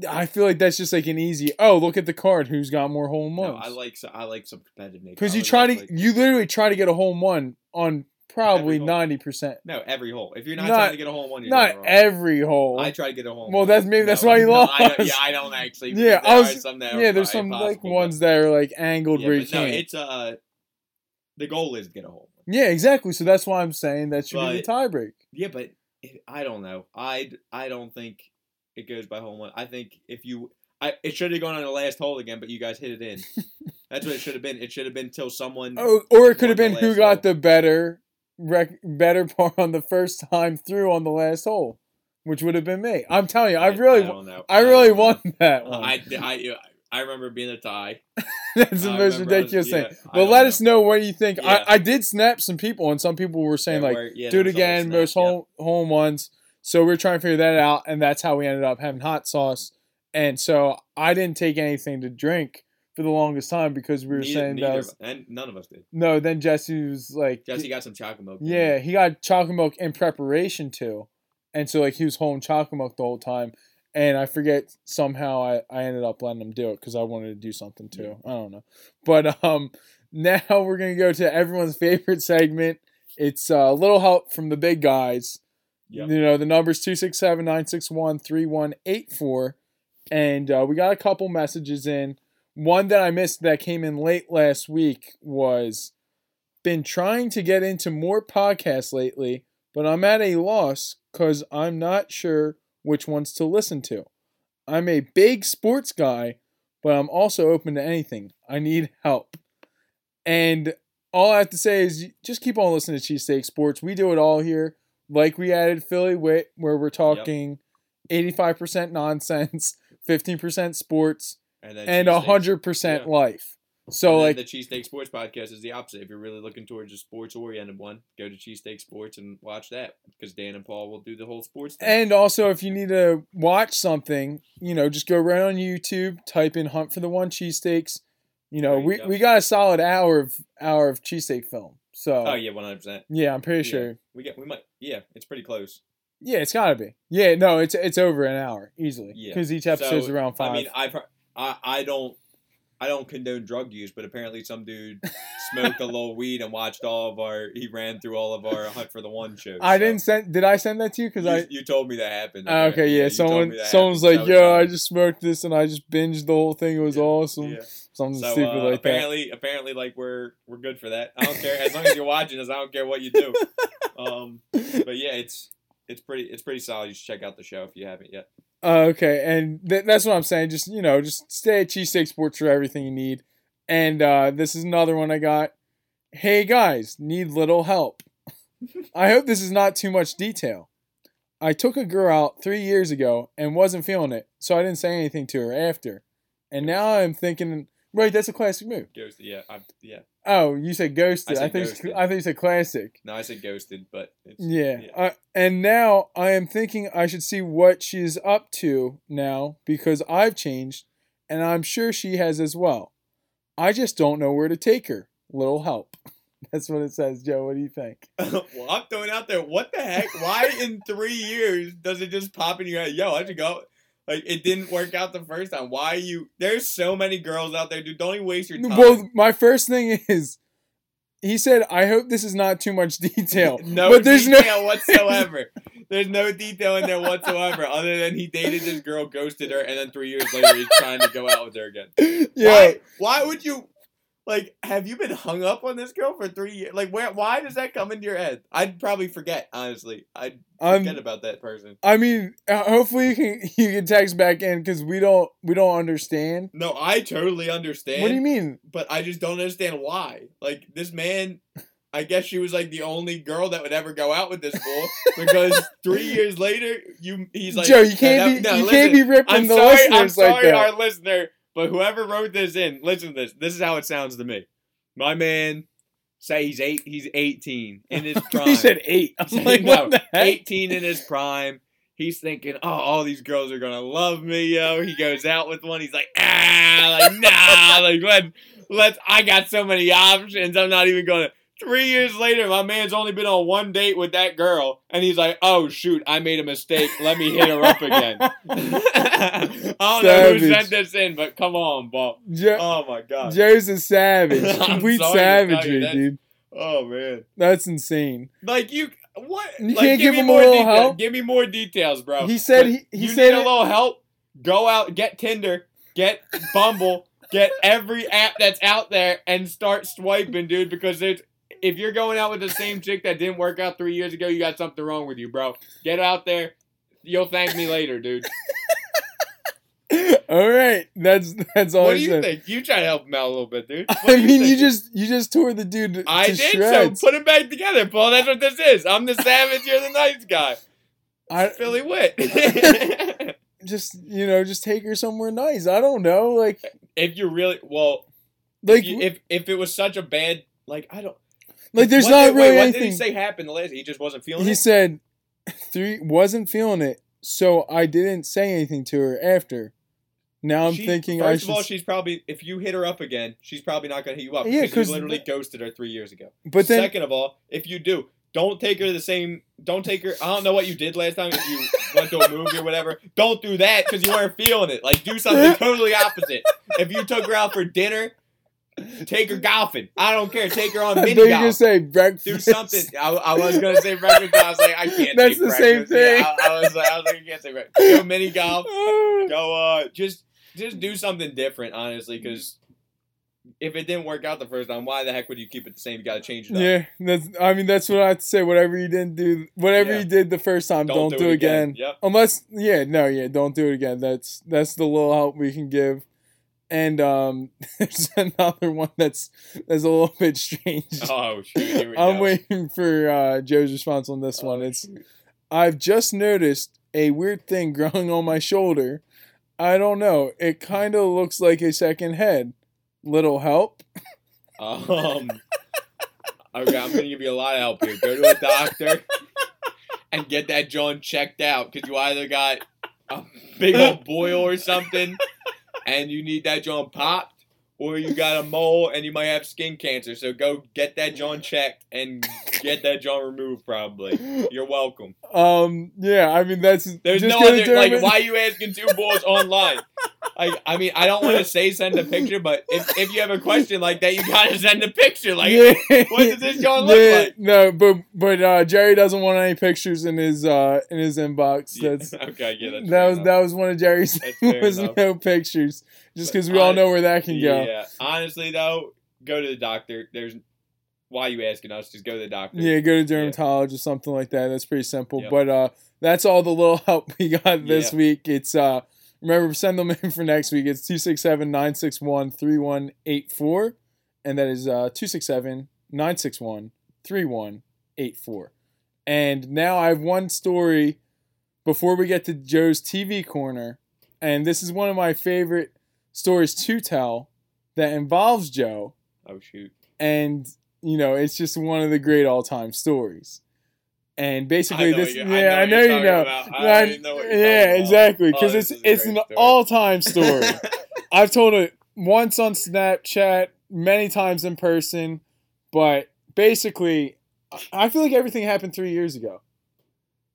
I feel like that's just like an easy. Oh, look at the card. Who's got more hole in No. I like so- I like some competitive nature. because you try like, to you literally try to get a hole in one on probably ninety percent. no every hole. If you're not, Not- trying to get a hole in one, you're Not wrong. every hole. I try to get a hole. in Well, that's- maybe that's why you no, I lost. yeah, I don't actually. Yeah, I was- some yeah, there's some like ones that are like angled But, yeah, where you no, can't. it's uh, the goal is to get a hole. yeah, exactly. So that's why I'm saying that should be the tiebreak. Yeah, but it, I don't know. I I don't think it goes by hole one. I think if you. I, it should have gone on the last hole again, but you guys hit it in. That's what it should have been. It should have been till someone. Oh, or it could have been who got hole. the better rec- better par on the first time through on the last hole, which would have been me. I'm telling you, I, really, I, don't know. I really know. won that one. Uh, I, I, I remember being a tie. That's the I most I was- ridiculous yeah, thing. But let know. us know what you think. Yeah. I, I did snap some people, and some people were saying There like, yeah, do it was a whole again, most yeah. home home ones. So we're trying to figure that out, and that's how we ended up having hot sauce. And so I didn't take anything to drink for the longest time because we were Neither- saying neither that was, and none of us did. no. Then Jesse was like, Jesse got some chocolate milk. yeah, he got chocolate milk in preparation too, and so like he was holding chocolate milk the whole time. And I forget somehow I, I ended up letting him do it because I wanted to do something too. I don't know, but um, now we're gonna go to everyone's favorite segment. It's uh, a little help from the big guys. Yep. You know, the number's 267 961 3184. And uh, we got a couple messages in. One that I missed that came in late last week was been trying to get into more podcasts lately, but I'm at a loss because I'm not sure which ones to listen to. I'm a big sports guy, but I'm also open to anything. I need help. And all I have to say is just keep on listening to Cheesesteak Sports. We do it all here. Like we added Philly Wit, where we're talking 85% nonsense, 15% sports, and then and 100% yeah. life. So, like, the Cheesesteak Sports podcast is the opposite. If you're really looking towards a sports oriented one, go to Cheesesteak Sports and watch that because Dan and Paul will do the whole sports thing. And also, if you need to watch something, you know, just go right on YouTube, type in "Hunt for the One Cheesesteaks." You know, you we, go. we got a solid hour of hour of cheesesteak film. So oh yeah, one hundred percent. yeah, I'm pretty Yeah. sure. We get we might yeah, it's pretty close. Yeah, it's gotta be. Yeah, no, it's it's over an hour easily Yeah. because each episode's So, around five. I mean, I've I I don't I don't condone drug use, but apparently some dude smoked a little weed and watched all of our. He ran through all of our Hunt for the One shows. I so. didn't send. Did I send that to you? Because I. you told me that happened. Ah, okay, yeah. told Someone, someone's happened. like, "Yo, I just smoked this and I just binged the whole thing. It was Yeah, awesome." Yeah. Something So stupid uh, like that. apparently, apparently, like we're we're good for that. I don't care as long as you're watching us. I don't care what you do. Um, but yeah, it's it's pretty it's pretty solid. You should check out the show if you haven't yet. Uh, okay, and th- that's what I'm saying. Just you know, just stay at Cheesesteak Sports for everything you need. And uh, this is another one I got. Hey guys, need little help. I hope this is not too much detail. I took a girl out three years ago and wasn't feeling it, so I didn't say anything to her after. And now I'm thinking, right, that's a classic move. Ghosted, yeah, I, yeah. Oh, you said ghosted. I I, think ghosted. I think you said classic. No, I said ghosted, but it's, Yeah. yeah. Uh, and now I am thinking I should see what she's up to now because I've changed and I'm sure she has as well. I just don't know where to take her. Little help. That's what it says, Joe. What do you think? well, I'm throwing out there. What the heck? Why in three years does it just pop in your head? Yo, I should go. Like it didn't work out the first time. Why are you? There's so many girls out there, dude. Don't even waste your time. Well, my first thing is he said, I hope this is not too much detail. no but there's detail no whatsoever. There's no detail in there whatsoever, other than he dated this girl, ghosted her, and then three years later he's trying to go out with her again. yeah. Why? Why would you? Like, have you been hung up on this girl for three years? Like, where? Why does that come into your head? I'd probably forget. Honestly, I'd forget about that person. I mean, hopefully you can you can text back in because we don't we don't understand. No, I totally understand. What do you mean? But I just don't understand why. Like this man, I guess she was like the only girl that would ever go out with this fool because three years later, you he's like Joe, you can't No, be no, you can't be ripping I'm the sorry. listeners I'm sorry, like that. our listener. But whoever wrote this in, listen to this. This is how it sounds to me. My man, say he's eight. He's 18 in his prime. he said eight. I'm like, no? 18 in his prime. He's thinking, oh, all these girls are gonna love me, yo. He goes out with one. He's like, ah, like nah, like let let's. I got so many options. I'm not even gonna. Three years later, my man's only been on one date with that girl, and he's like, "Oh shoot, I made a mistake. Let me hit her up again." I don't know who sent this in, but come on, Bob. Joe, Oh my god. Joe's a savage. Complete savagery, dude. Oh man. That's insane. Like you, what? You like, can't give me him a more little detail- help? Give me more details, bro. He said But he- he you said need a little help. Go out, get Tinder, get Bumble, get every app that's out there, and start swiping, dude. Because there's if you're going out with the same chick that didn't work out three years ago, you got something wrong with you, bro. Get out there. You'll thank me later, dude. All right, that's that's all what I do you said. think? You try to help him out a little bit, dude. What I do mean, you think? just you just tore the dude to, I to did shreds. so. Put it back together, Paul. That's what this is. I'm the savage. You're the nice guy. I Philly wit. just you know just take her somewhere nice. I don't know, like if you really well, like if, you, if if it was such a bad like I don't like there's what not did, really wait, what anything. did he say happened the last? He just wasn't feeling he it. He said three wasn't feeling it, so I didn't say anything to her after. Now I'm She- thinking First I of all, she's probably if you hit her up again, she's probably not gonna hit you up Yeah, because 'cause you literally ghosted her three years ago. but then Second of all, if you do, don't take her the same. Don't take her. I don't know what you did last time. If you went to a movie or whatever, don't do that because you weren't feeling it. Like do something totally opposite. If you took her out for dinner, take her golfing. I don't care. Take her on mini golf. gonna say breakfast. do something. I, I was gonna say breakfast. but I was like, I can't. That's take the same breakfast. Yeah, thing. I, I was like, I was like, I can't say breakfast. Go mini golf. Go. Uh, just just do something different, honestly, because if it didn't work out the first time, why the heck would you keep it the same? You got to change it up. Yeah, that's. I mean, that's what I have to say. Whatever you didn't do, whatever Yeah. you did the first time, don't, do, it again. Yep. Unless, yeah, no, yeah, don't do it again. That's that's the little help we can give. And um, there's another one that's that's a little bit strange. Oh shoot! Here we I'm go. waiting for uh, Joe's response on this one. Oh, It's shoot. I've just noticed a weird thing growing on my shoulder. I don't know. It kind of looks like a second head. Little help. Um, okay, I'm gonna give you a lot of help here. Go to a doctor and get that joint checked out because you either got a big old boil or something, and you need that joint popped, or you got a mole and you might have skin cancer. So go get that joint checked and get that joint removed. Probably. You're welcome. Um. Yeah. I mean, that's There's no other like. Why are you asking two boys online? Like, I mean, I don't want to say send a picture, but if, if you have a question like that, you gotta send a picture. Like, Yeah. what does this joint look Yeah, like? No, but but uh, Jerry doesn't want any pictures in his uh in his inbox. Yeah, That's okay. Yeah, that's that was enough. that was one of Jerry's. Was enough. no pictures, just because we all know where that can go. Yeah, honestly though, go to the doctor. There's why are you asking us? Just go to the doctor. Yeah, go to dermatologist or something like that. That's pretty simple. Yep. But uh, that's all the little help we got this Yeah. week. It's uh, remember send them in for next week. It's 267-961-3184. and that is uh 267-961-3184. And now I have one story before we get to Joe's TV corner, and this is one of my favorite stories to tell that involves Joe Oh shoot. and you know it's just one of the great all-time stories. And basically this you- yeah i know, you know. I- know yeah exactly Oh, because this it's it's an all-time story. I've told it once on snapchat many times in person but basically i feel like everything happened three years ago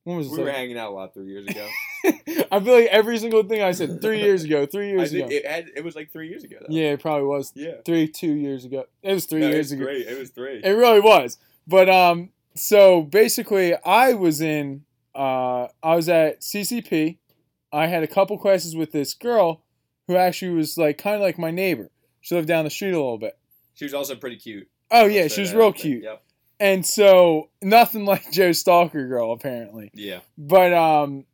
when was we were hanging out a lot three years ago. I feel like every single thing I said three years ago, three years ago. it had, it was like three years ago. Though. yeah, it probably was Yeah. three, two years ago. It was three No, years ago. Great. It was three. It really was. But um so basically I was in uh I was at CCP. I had a couple classes with this girl who actually was like kind of like my neighbor. She lived down the street a little bit. She was also pretty cute. Oh yeah, she was real cute. Yep. And so nothing like Joe Stalker girl apparently. Yeah. But um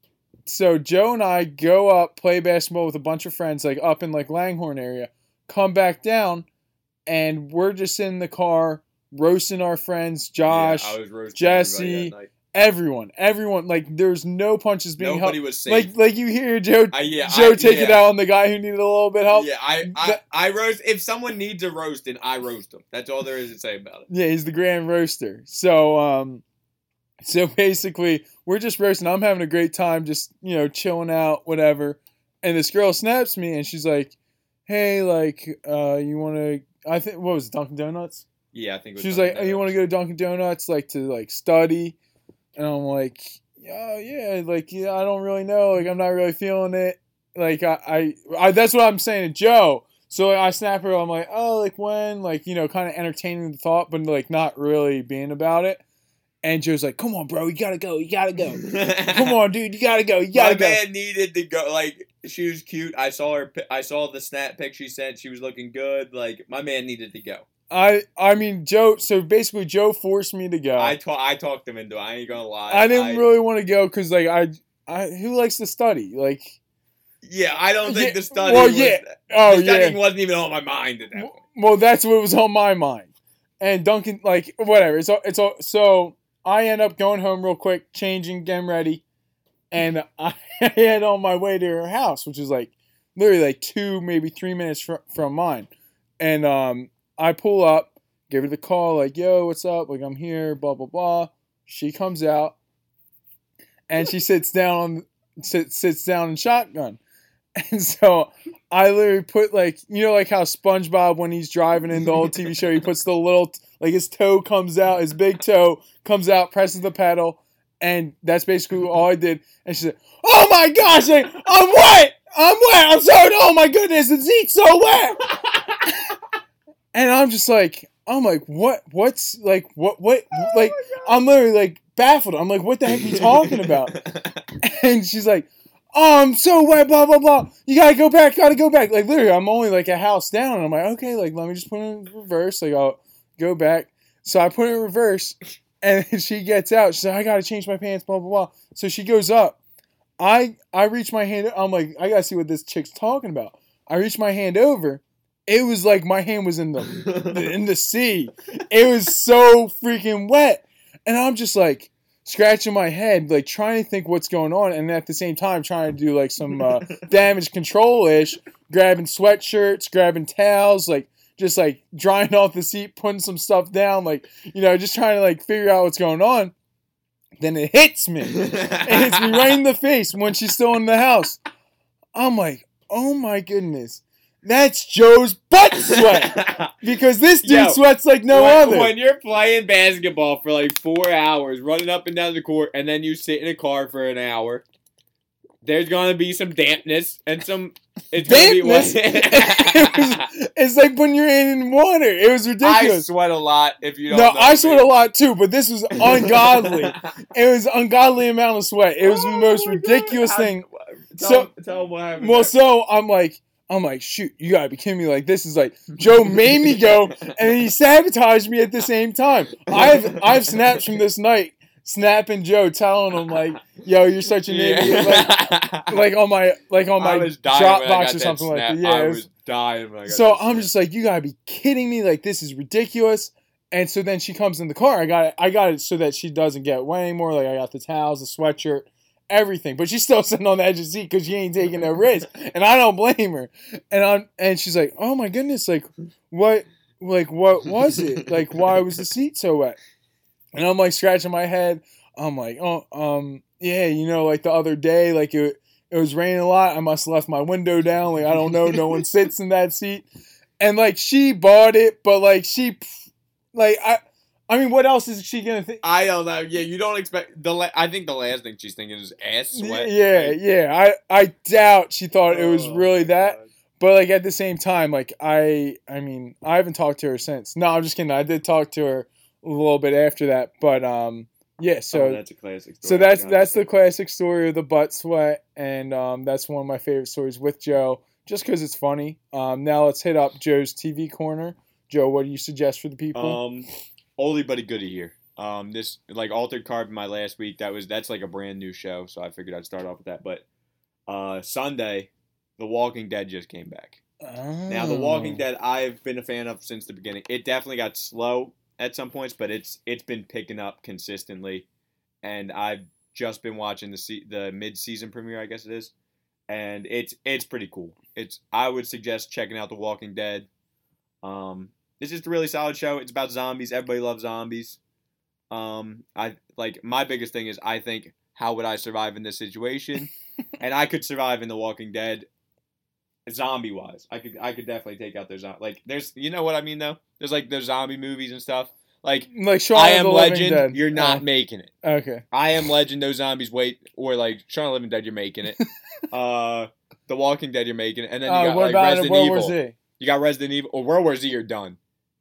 so Joe and I go up, play basketball with a bunch of friends, like up in like Langhorne area, come back down, and we're just in the car roasting our friends, Josh, Yeah, I was roasting Jesse. Everyone, everyone. Like there's no punches being Nobody held. was safe. Like like you hear Joe I, yeah, Joe I, take it yeah. out on the guy who needed a little bit help. Yeah, I, I, I roast. If someone needs a roasting, I roast them. That's all there is to say about it. Yeah, he's the grand roaster. So um so basically we're just roasting. I'm having a great time just, you know, chilling out, whatever. And this girl snaps me and she's like, Hey, like, uh, you wanna I think what was it, Dunkin' Donuts? Yeah, I think. it was She's Dunkin' like, oh, you wanna go to Dunkin' Donuts like to like study? And I'm like, oh yeah, like yeah, I don't really know. Like I'm not really feeling it. Like I, I, I that's what I'm saying to Joe. So I snap her. I'm like, oh, like when, like you know, kind of entertaining the thought, but like not really being about it. And Joe's like, come on, bro, you gotta go, you gotta go. Come on, dude, you gotta go, you My gotta go. man needed to go. Like she was cute. I saw her. I saw the snap pic she sent. She was looking good. Like my man needed to go. I, I mean, Joe. So basically, Joe forced me to go. I I, ta- I talked him into. it. I ain't gonna lie. I didn't really want to go because like I, I, who likes to study? Like, Yeah, I don't think Yeah, the study. well, was, yeah. oh the yeah. studying wasn't even on my mind at that point. Well, that's what was on my mind. And Dunkin', like, whatever. It's all, it's all, so I end up going home real quick, changing, getting ready, and I head on my way to her house, which is like literally like two, maybe three minutes fr- from mine. And um, I pull up, give her the call, like, "Yo, what's up? Like, I'm here." Blah blah blah. She comes out, and she sits down on sits sits down in shotgun. And so I literally put like you know like how SpongeBob when he's driving in the old TV show he puts the little like his toe comes out his big toe comes out presses the pedal and that's basically all I did and she said oh my gosh like, I'm wet I'm wet I'm sorry oh my goodness the seat's so wet and I'm just like I'm like what what's like what what oh like I'm literally like baffled I'm like what the heck are you talking about and she's like, "Oh, I'm so wet, blah blah blah. You gotta go back, gotta go back." Like literally, I'm only like a house down, and I'm like, "Okay, like let me just put it in reverse. Like I'll go back." So I put it in reverse, and she gets out. She's like, "I gotta change my pants, blah blah blah." So she goes up. I I reach my hand. I'm like, I gotta see what this chick's talking about. I reach my hand over. It was like my hand was in the in the sea. It was so freaking wet. And I'm just like scratching my head, like trying to think what's going on, and at the same time trying to do like some uh, damage control ish, grabbing sweatshirts, grabbing towels, like just like drying off the seat, putting some stuff down, like you know, just trying to like figure out what's going on. Then it hits me. It hits me right in the face when she's still in the house. I'm like, oh my goodness. That's Joe's butt sweat. Because this dude Yo, sweats like no when, other. When you're playing basketball for like four hours, running up and down the court, and then you sit in a car for an hour, there's gonna be some dampness and some. It's Dampness? gonna be it was, it's like when you're in water. It was ridiculous. I sweat a lot. If you don't. No, I sweat a lot too, but this was ungodly. it was ungodly amount of sweat. It was the Oh most ridiculous God. thing. Tell, So- tell what happened. Well, so I'm like, I'm like, shoot, you gotta be kidding me! Like this is like Joe made me go, and he sabotaged me at the same time. I've I've snaps from this night, snapping Joe, telling him like, yo, you're such an idiot. Like, like on my like on my was dying when I got Dropbox or something like snap. that. Yeah. I was was- dying when I got so I'm snap. just like, you gotta be kidding me! Like this is ridiculous. And so then she comes in the car. I got it. I got it so that she doesn't get wet anymore. Like I got the towels, the sweatshirt, everything. But she's still sitting on the edge of the seat because she ain't taking no risk, and I don't blame her. And I'm and she's like, oh my goodness, like what, like what was it? Like why was the seat so wet? And I'm like scratching my head. I'm like, oh, um, yeah, you know, like the other day, like it, it was raining a lot. I must have left my window down. Like I don't know, no one sits in that seat. And like she bought it, but like she, like I, I mean, what else is she gonna think? I don't know. Yeah, you don't expect the. La- I think the last thing she's thinking is ass sweat. Yeah, Like, yeah. I I doubt she thought it was oh really that. God. But like at the same time, like I I mean, I haven't talked to her since. No, I'm just kidding. I did talk to her a little bit after that, but um yeah, so oh, that's a classic. Story. so that's that's the classic story of the butt sweat and um that's one of my favorite stories with Joe just cuz it's funny. Um now let's hit up Joe's TV corner. Joe, what do you suggest for the people? Um, oldie but a goodie here. Um, this like altered carbon my last week. That was that's like a brand new show, so I figured I'd start off with that. But uh, Sunday, The Walking Dead just came back. Now, The Walking Oh. Dead, I've been a fan of since the beginning. It definitely got slow at some points, but it's it's been picking up consistently, and I've just been watching the se- the mid season premiere, I guess it is, and it's it's pretty cool. It's I would suggest checking out The Walking Dead. Um, it's is a really solid show. It's about zombies. Everybody loves zombies. Um, I like my biggest thing is I think how would I survive in this situation, and I could survive in The Walking Dead zombie wise. I could I could definitely take out those like there's you know what I mean though. There's like those zombie movies and stuff. Like like Shaun I am Legend, Dead. you're not Oh, making it. okay. I am Legend, those zombies wait or like Shaun of the Living Dead, you're making it. uh, The Walking Dead, you're making it, and then you Uh, got like Resident Evil. You got Resident Evil or World War Z, you're done.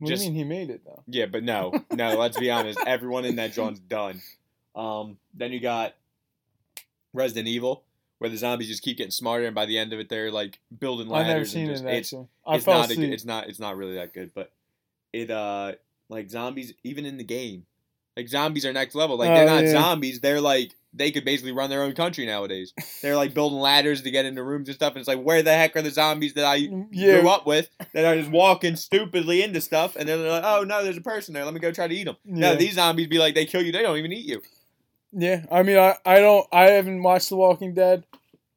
What Just- do you mean he made it though? Yeah, but no, no. let's be honest. Everyone in that joint's done. Um, then you got Resident Evil, where the zombies just keep getting smarter, and by the end of it, they're like building ladders. I've never and seen just, it It's. I it's fell not. A, asleep. good- it's not. It's not really that good, but it uh like zombies even in the game, like zombies are next level. Like they're Oh, not yeah. zombies. They're like they could basically run their own country nowadays. They're like building ladders to get into rooms and stuff. And it's like where the heck are the zombies that I yeah, grew up with that are just walking stupidly into stuff, and then they're like, "Oh no, there's a person there. Let me go try to eat them." yeah. No, these zombies be like, they kill you, they don't even eat you. Yeah, I mean, I, I don't, I haven't watched The Walking Dead.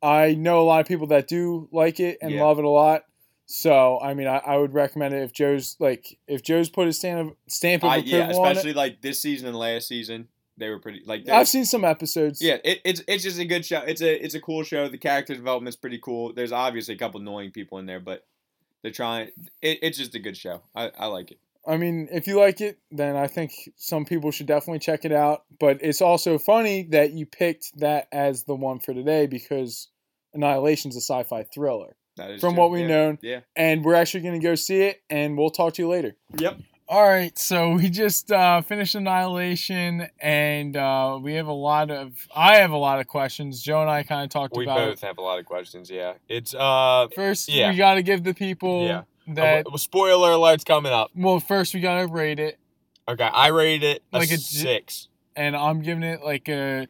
I know a lot of people that do like it and Yeah. love it a lot. So, I mean, I, I would recommend it if Joe's like, if Joe's put his stamp of, stamp of approval yeah, especially like this season and last season, they were pretty like. I've seen some episodes. Yeah, it, it's it's just a good show. It's a it's a cool show. The character development's pretty cool. There's obviously a couple annoying people in there, but they're trying. It, it's just a good show. I, I like it. I mean, if you like it, then I think some people should definitely check it out. But it's also funny that you picked that as the one for today because Annihilation's a sci-fi thriller, That is from true. what we yeah. know, Yeah. and we're actually going to go see it, and we'll talk to you later. Yep. All right, so we just uh, finished Annihilation, and uh, we have a lot of. I have a lot of questions. Joe and I kind of talked We about We both have a lot of questions. Yeah, it's uh. First, yeah. we got to give the people Yeah. that. uh, spoiler alerts coming up. Well, first we got to rate it, Okay, I rated it a Like a six. and I'm giving it like a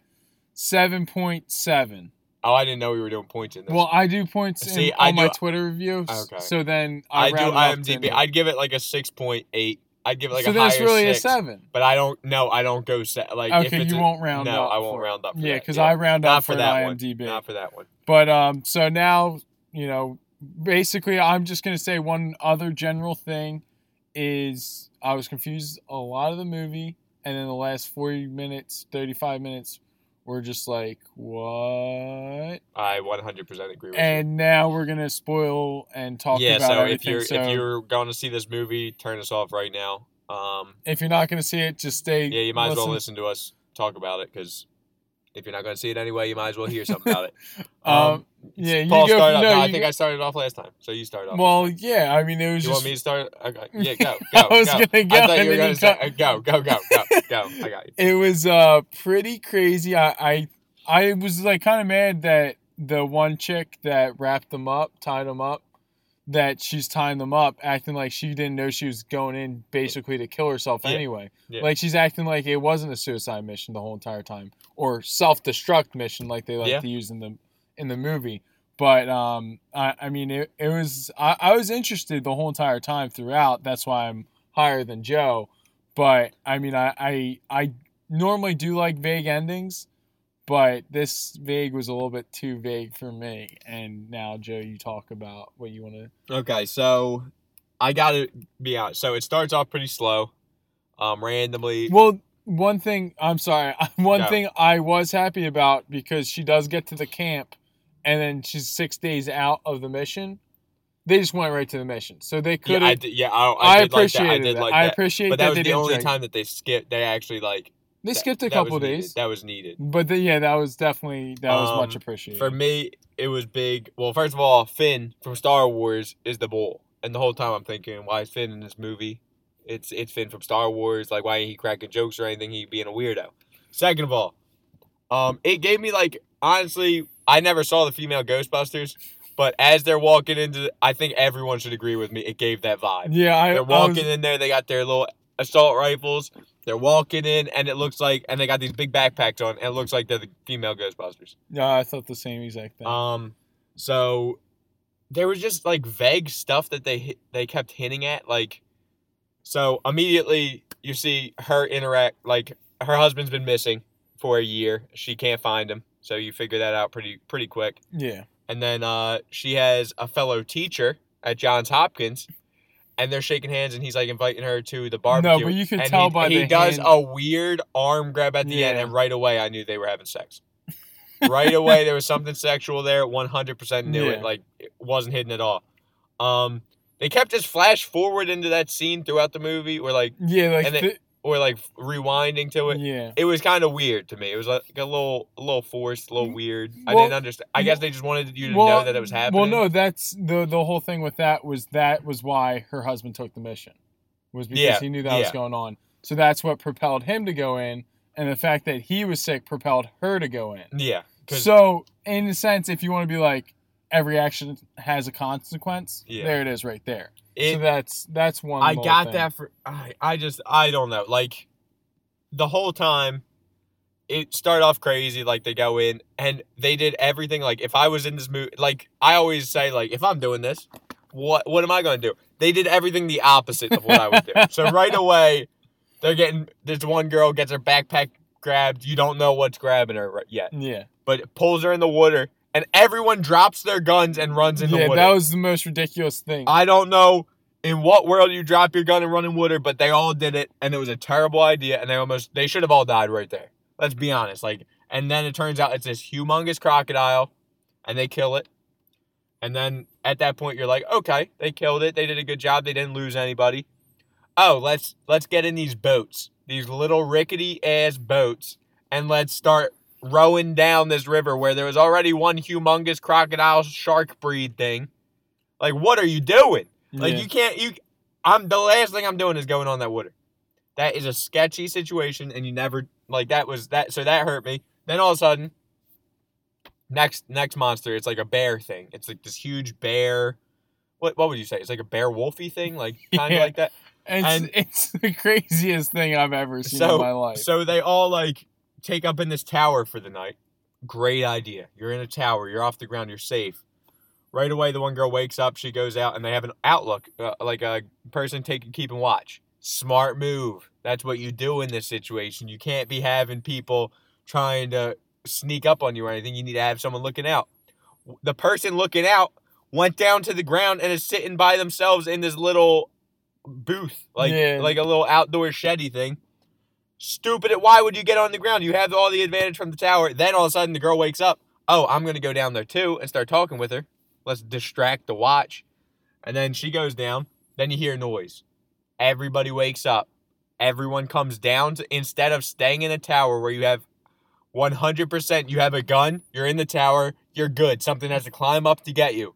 seven point seven. Oh, I didn't know we were doing points in this. Well, I do points in, See, I on my Twitter reviews. Okay. So then I, I do round it up to- IMDb. I'd give it like a six point eight. I'd give it like so a higher really six. a seven. But I don't. No, I don't go set like. if Okay, you won't round no, up. I won't round up. For Yeah, because I round Not up for for that one. IMDb. Not for that one. But um, so now you know, basically, I'm just gonna say one other general thing is I was confused a lot of the movie, and then the last 40 minutes, 35 minutes were just like what? I 100% agree with And now we're gonna spoil and talk. Yeah. about So if everything. you're so if you're going to see this movie, turn us off right now. Um. if you're not gonna see it, just stay. Yeah, you might as well listen to us talk about it because if you're not going to see it anyway, you might as well hear something about it. Um, yeah, you Paul go. started off. no, No, I think go- I started off last time, so you started off. Well, yeah. I mean, it was you just want me to start? Okay. Yeah, go, I go, was go. gonna go, I thought you were gonna cut- uh, go, go, go, go, go. I got you. it was uh pretty crazy. I I, I was like kind of mad that the one chick that wrapped them up, tied them up, that she's tying them up, acting like she didn't know she was going in basically to kill herself Yeah. anyway. Yeah. Like she's acting like it wasn't a suicide mission the whole entire time, or self destruct mission like they like Yeah. to use in the in the movie. But um, I, I mean, it, it was I, I was interested the whole entire time throughout. That's why I'm higher than Joe. But I mean, I I, I normally do like vague endings, but this vague was a little bit too vague for me. And now, Joe, you talk about what you want to. Okay, so I got to be honest. So it starts off pretty slow, um, randomly. Well, one thing I'm sorry, one Go. thing I was happy about because she does get to the camp, and then she's six days out of the mission. They just went right to the mission, so they could Yeah, I did, yeah, I, I, I, did like that. I did that. like I that. appreciate But that that was the only drag- time that they skipped. They actually like They that- skipped a couple was needed. days, That was needed. but the, yeah, that was definitely that was much Um, appreciated. For me, it was big. Well, first of all, Finn from Star Wars is the bull, and the whole time I'm thinking, why is Finn in this movie? It's it's Finn from Star Wars. Like, why ain't he cracking jokes or anything? He being a weirdo. Second of all, um, it gave me like honestly, I never saw the female Ghostbusters. But as they're walking into, I think everyone should agree with me. It gave that vibe. Yeah, I, They're I walking was- in there. They got their little assault rifles. They're walking in, and it looks like, and they got these big backpacks on, and it looks like they're the female Ghostbusters. yeah, I thought the same exact thing. Um, so there was just like vague stuff that they they kept hinting at, like, so immediately you see her interact, like her husband's been missing for a year. She can't find him, so you figure that out pretty pretty quick. yeah, And then uh, she has a fellow teacher at Johns Hopkins, and they're shaking hands, and he's like inviting her to the barbecue. No, but you can and tell he, by he the does hand- a weird arm grab at the end, and right away I knew they were having sex. right away there was something sexual there. One hundred percent knew it. Like it wasn't hidden at all. Um, they kept just flash forward into that scene throughout the movie, or like yeah, like and it- the- or like rewinding to it yeah. it was kind of weird to me. It was like a little, a little forced, a little weird. I didn't understand. I guess they just wanted you to Well, know that it was happening. Well, no, that's the the whole thing with that was that was why her husband took the mission, was because Yeah, he knew that was going on. So that's what propelled him to go in, and the fact that he was sick propelled her to go in. Yeah, So, in a sense, if you want to be like every action has a consequence, Yeah. there it is, right there. it, so that's that's one. I got thing. that for. I, I just, I don't know. Like the whole time, it started off crazy. Like they go in and they did everything. Like if I was in this movie, like I always say, like if I'm doing this, what what am I going to do? They did everything the opposite of what I would do. So right away, they're getting. This one girl gets her backpack grabbed. You don't know what's grabbing her right yet. Yeah, but pulls her in the water, and everyone drops their guns and runs in the yeah, water. that was the most ridiculous thing. I don't know in what world you drop your gun and run in water, but they all did it, and it was a terrible idea, and they almost they should have all died right there. Let's be honest. Like, and then it turns out it's this humongous crocodile, and they kill it, and then at that point you're like, okay, they killed it, they did a good job, they didn't lose anybody. Oh, let's let's get in these boats, these little rickety ass boats, and let's start rowing down this river where there was already one humongous crocodile shark breed thing. Like, what are you doing? Like Yeah. you can't you I'm the last thing I'm doing is going on that water. That is a sketchy situation and you never like that was that so that hurt me. Then all of a sudden next next monster it's like a bear thing. It's like this huge bear what what would you say? It's like a bear wolfy thing like kind of Yeah. like that. it's, and- it's the craziest thing I've ever seen So- in my life. So they all like take up in this tower for the night. Great idea. You're in a tower. You're off the ground. You're safe. Right away, the one girl wakes up. She goes out, and they have an outlook, uh, like a person taking keeping watch. Smart move. That's what you do in this situation. You can't be having people trying to sneak up on you or anything. You need to have someone looking out. The person looking out went down to the ground and is sitting by themselves in this little booth, like Yeah. like a little outdoor sheddy thing. Stupid. Why would you get on the ground? You have all the advantage from the tower. Then all of a sudden the girl wakes up. Oh, I'm gonna go down there too and start talking with her. Let's distract the watch. And then she goes down. Then you hear noise. Everybody wakes up. Everyone comes down to instead of staying in a tower where you have 100% you have a gun, you're in the tower, you're good. Something has to climb up to get you.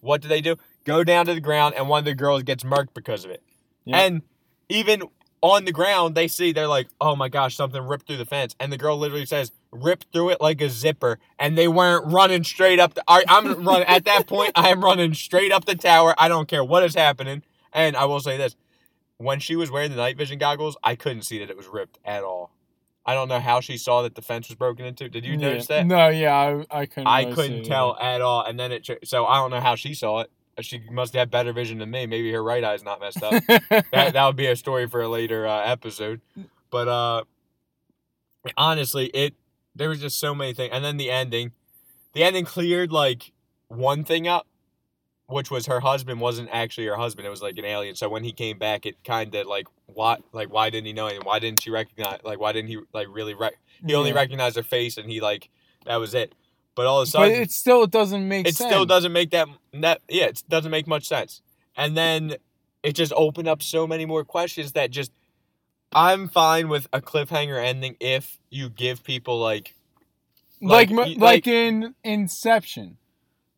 What do they do? Go down to the ground and one of the girls gets murked because of it. Yeah. And even on the ground, they see they're like, "Oh my gosh, something ripped through the fence," and the girl literally says, "Ripped through it like a zipper," and they weren't running straight up. The, I, I'm running at that point. I am running straight up the tower. I don't care what is happening. And I will say this: when she was wearing the night vision goggles, I couldn't see that it was ripped at all. I don't know how she saw that the fence was broken into. Did you Yeah. notice that? No, yeah, I, I couldn't. I really couldn't tell at all. And then it, so I don't know how she saw it. She must have better vision than me. Maybe her right eye's not messed up. that, that would be a story for a later uh, episode. But uh, honestly, it there was just so many things, and then the ending, the ending cleared like one thing up, which was her husband wasn't actually her husband; it was like an alien. So when he came back, it kind of like what, like why didn't he know anything? Why didn't she recognize? Like why didn't he like really? Rec- he only Yeah. recognized her face, and he like that was it. But all of a sudden, But it still doesn't make it sense. still doesn't make that that yeah it doesn't make much sense and then it just opened up so many more questions that just i'm fine with a cliffhanger ending if you give people like like like, like, like in Inception.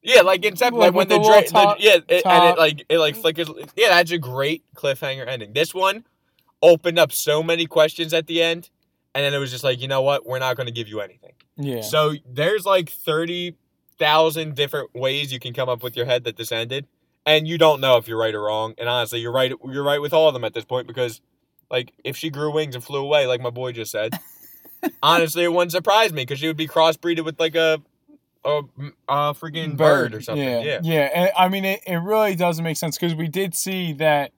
yeah like Inception, Like like, when the, the dra- little the- yeah it, and it like it like flickers yeah that's a great cliffhanger ending this one opened up so many questions at the end and then it was just like you know what we're not going to give you anything Yeah. So there's like 30 thousand different ways you can come up with your head that this ended, and you don't know if you're right or wrong. And honestly, you're right. You're right with all of them at this point because, like, if she grew wings and flew away, like my boy just said, honestly, it wouldn't surprise me because she would be crossbreeded with like a, a, a freaking bird, or something. Yeah, Yeah. yeah. And, I mean, it, it really doesn't make sense because we did see that.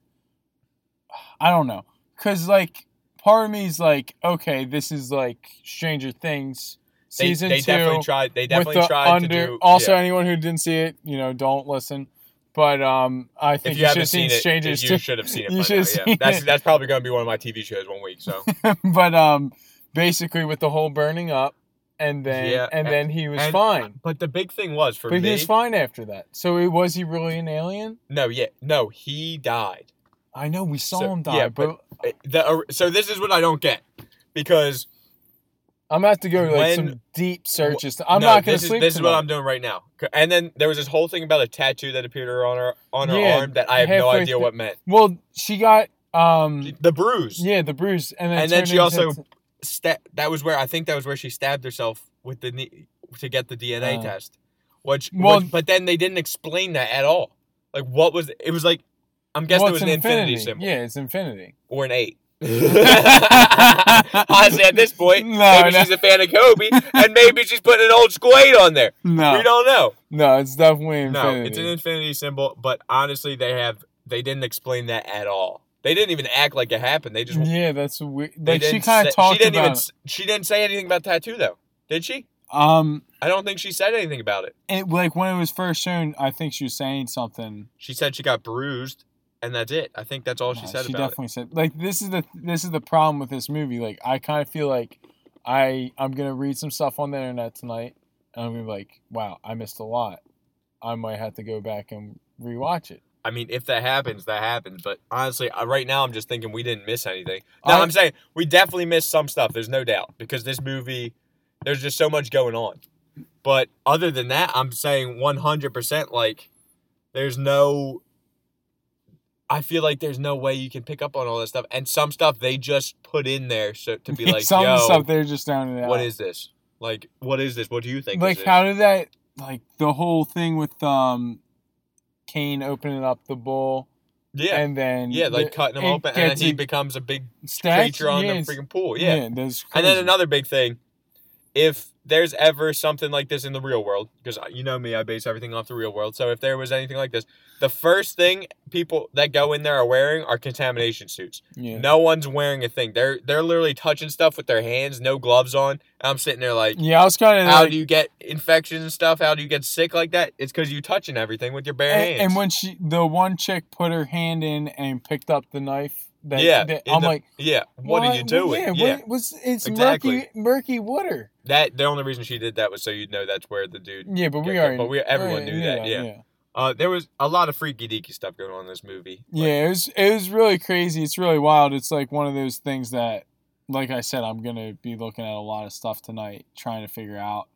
I don't know, because like part of me is like, okay, this is like Stranger Things season they two. definitely tried. They with definitely the tried under. to do. also, yeah. anyone who didn't see it, you know, don't listen. But um, I think if you, you should have seen seen it, Strangers you too. should have seen it. You should now, yeah. seen That's it. that's probably going to be one of my TV shows one week. So but um, basically with the whole burning up, and then Yeah, and and- then he was and- fine. But the big thing was for But me. he was fine after that. So it, was he really an alien? No, yeah, no, he died. I know we saw So- him die, yeah, but, but- Uh, The, so this is what I don't get because I'm gonna have to go like when- some deep searches. I'm no, not gonna this sleep. Is, this is what. I'm doing right now. And then there was this whole thing about a tattoo that appeared on her on her Yeah, arm that I have no idea what meant. Well, she got um, The bruise. yeah, the bruise, and then And then she also- into- Sta- that was where I think that was where she stabbed herself with the knee to get the DNA Uh. test. Which, Well- which- but then they didn't explain that at all. Like what was it was like I'm guessing well, it was an infinity, symbol Yeah, it's infinity. or an eight. Honestly, at this point, No, maybe no. she's a fan of Kobe, and maybe she's putting an old school eight on there. No, We don't know. no, it's definitely infinity. No, it's an infinity symbol, but honestly, they have they didn't explain that at all. They didn't even act like it happened. They just yeah, that's weird. they Like she didn't kind of talked She didn't about. even s- she didn't say anything about tattoo though, did she? Um, I don't think she said anything about it. it, like when it was first shown, I think she was saying something. She said she got bruised, and that's it. I think that's all she No, said she definitely said like this is the this is the problem with this movie. Like I kind of feel like I I'm gonna read some stuff on the internet tonight, and I'm gonna be like, wow, I missed a lot. I might have to go back and rewatch it. it. I mean, if that happens, that happens. But honestly, I- right now I'm just thinking we didn't miss anything. No, I- I'm saying we definitely missed some stuff. There's no doubt because this movie, there's just so much going on. But other than that, I'm saying 100%. Like, there's no. I feel like there's no way you can pick up on all this stuff, and some stuff they just put in there so to be like, some "Yo, stuff they're just down and out. what is this? Like, what is this? What do you think? like how did that like the whole thing with um Kane opening up the bowl yeah, and then yeah, like the- cutting him open, and then he becomes a big statue- creature on yeah, the freaking pool. Yeah, that's And then another big thing, if there's ever something like this in the real world, because you know me, I base everything off the real world. So if there was anything like this, the first thing people that go in there are wearing are contamination suits. yeah. No one's wearing a thing. They're they're literally touching stuff with their hands, no gloves on. And I'm sitting there like, yeah, I was kind of how like, do you get infections and stuff? How do you get sick like that? It's because you're touching everything with your bare and, hands. and when she the one chick put her hand in and picked up the knife that, yeah, that- I'm the- like yeah, what are you doing? yeah, yeah. what was it's Exactly. murky murky water That the only reason she did that was so you'd know that's where the dude. yeah but we already but we- everyone already knew that, yeah. yeah. Uh, there was a lot of freaky deaky stuff going on in this movie. Like, Yeah, it was it was really crazy. It's really wild. It's like one of those things that, like I said, I'm gonna be looking at a lot of stuff tonight, trying to figure out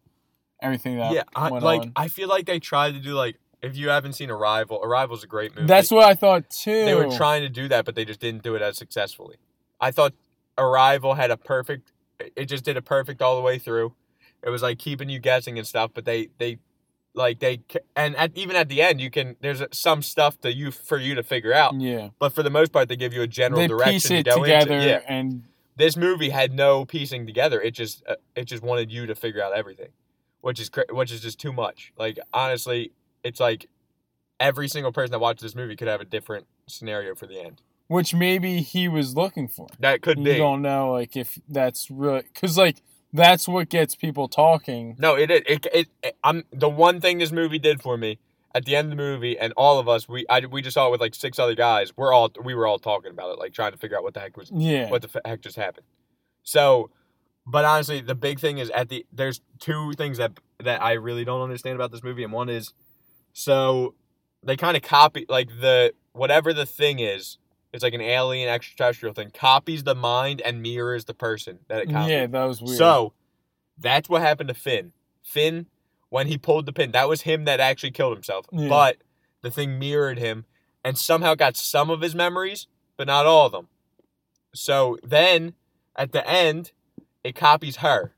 everything that yeah, I, like on. I feel like they tried to do like if you haven't seen Arrival, Arrival's a great movie. That's what I thought too. they were trying to do that, but they just didn't do it as successfully. I thought Arrival had a perfect. It just did it perfect all the way through. It was like keeping you guessing and stuff, but they they like they and at, even at the end you can there's some stuff that you for you to figure out. Yeah, But for the most part, they give you a general they direction piece to it go together, into. Yeah. and this movie had no piecing together. It just uh, it just wanted you to figure out everything, which is which is just too much. Like honestly, it's like every single person that watched this movie could have a different scenario for the end. Which maybe he was looking for. That could You be. You don't know, like if that's really because like that's what gets people talking. No, it, it it it it I'm the one thing this movie did for me at the end of the movie, and all of us we I we just saw it with like six other guys. We're all we were all talking about it, like trying to figure out what the heck was Yeah, what the heck just happened. So, but honestly, the big thing is at the there's two things that that I really don't understand about this movie, and one is so they kind of copy like the whatever the thing is. It's like an alien extraterrestrial thing. Copies the mind and mirrors the person that it copies. yeah, that was weird. So that's what happened to Finn. Finn, when he pulled the pin, that was him that actually killed himself. Yeah. But the thing mirrored him and somehow got some of his memories, but not all of them. So then at the end, it copies her.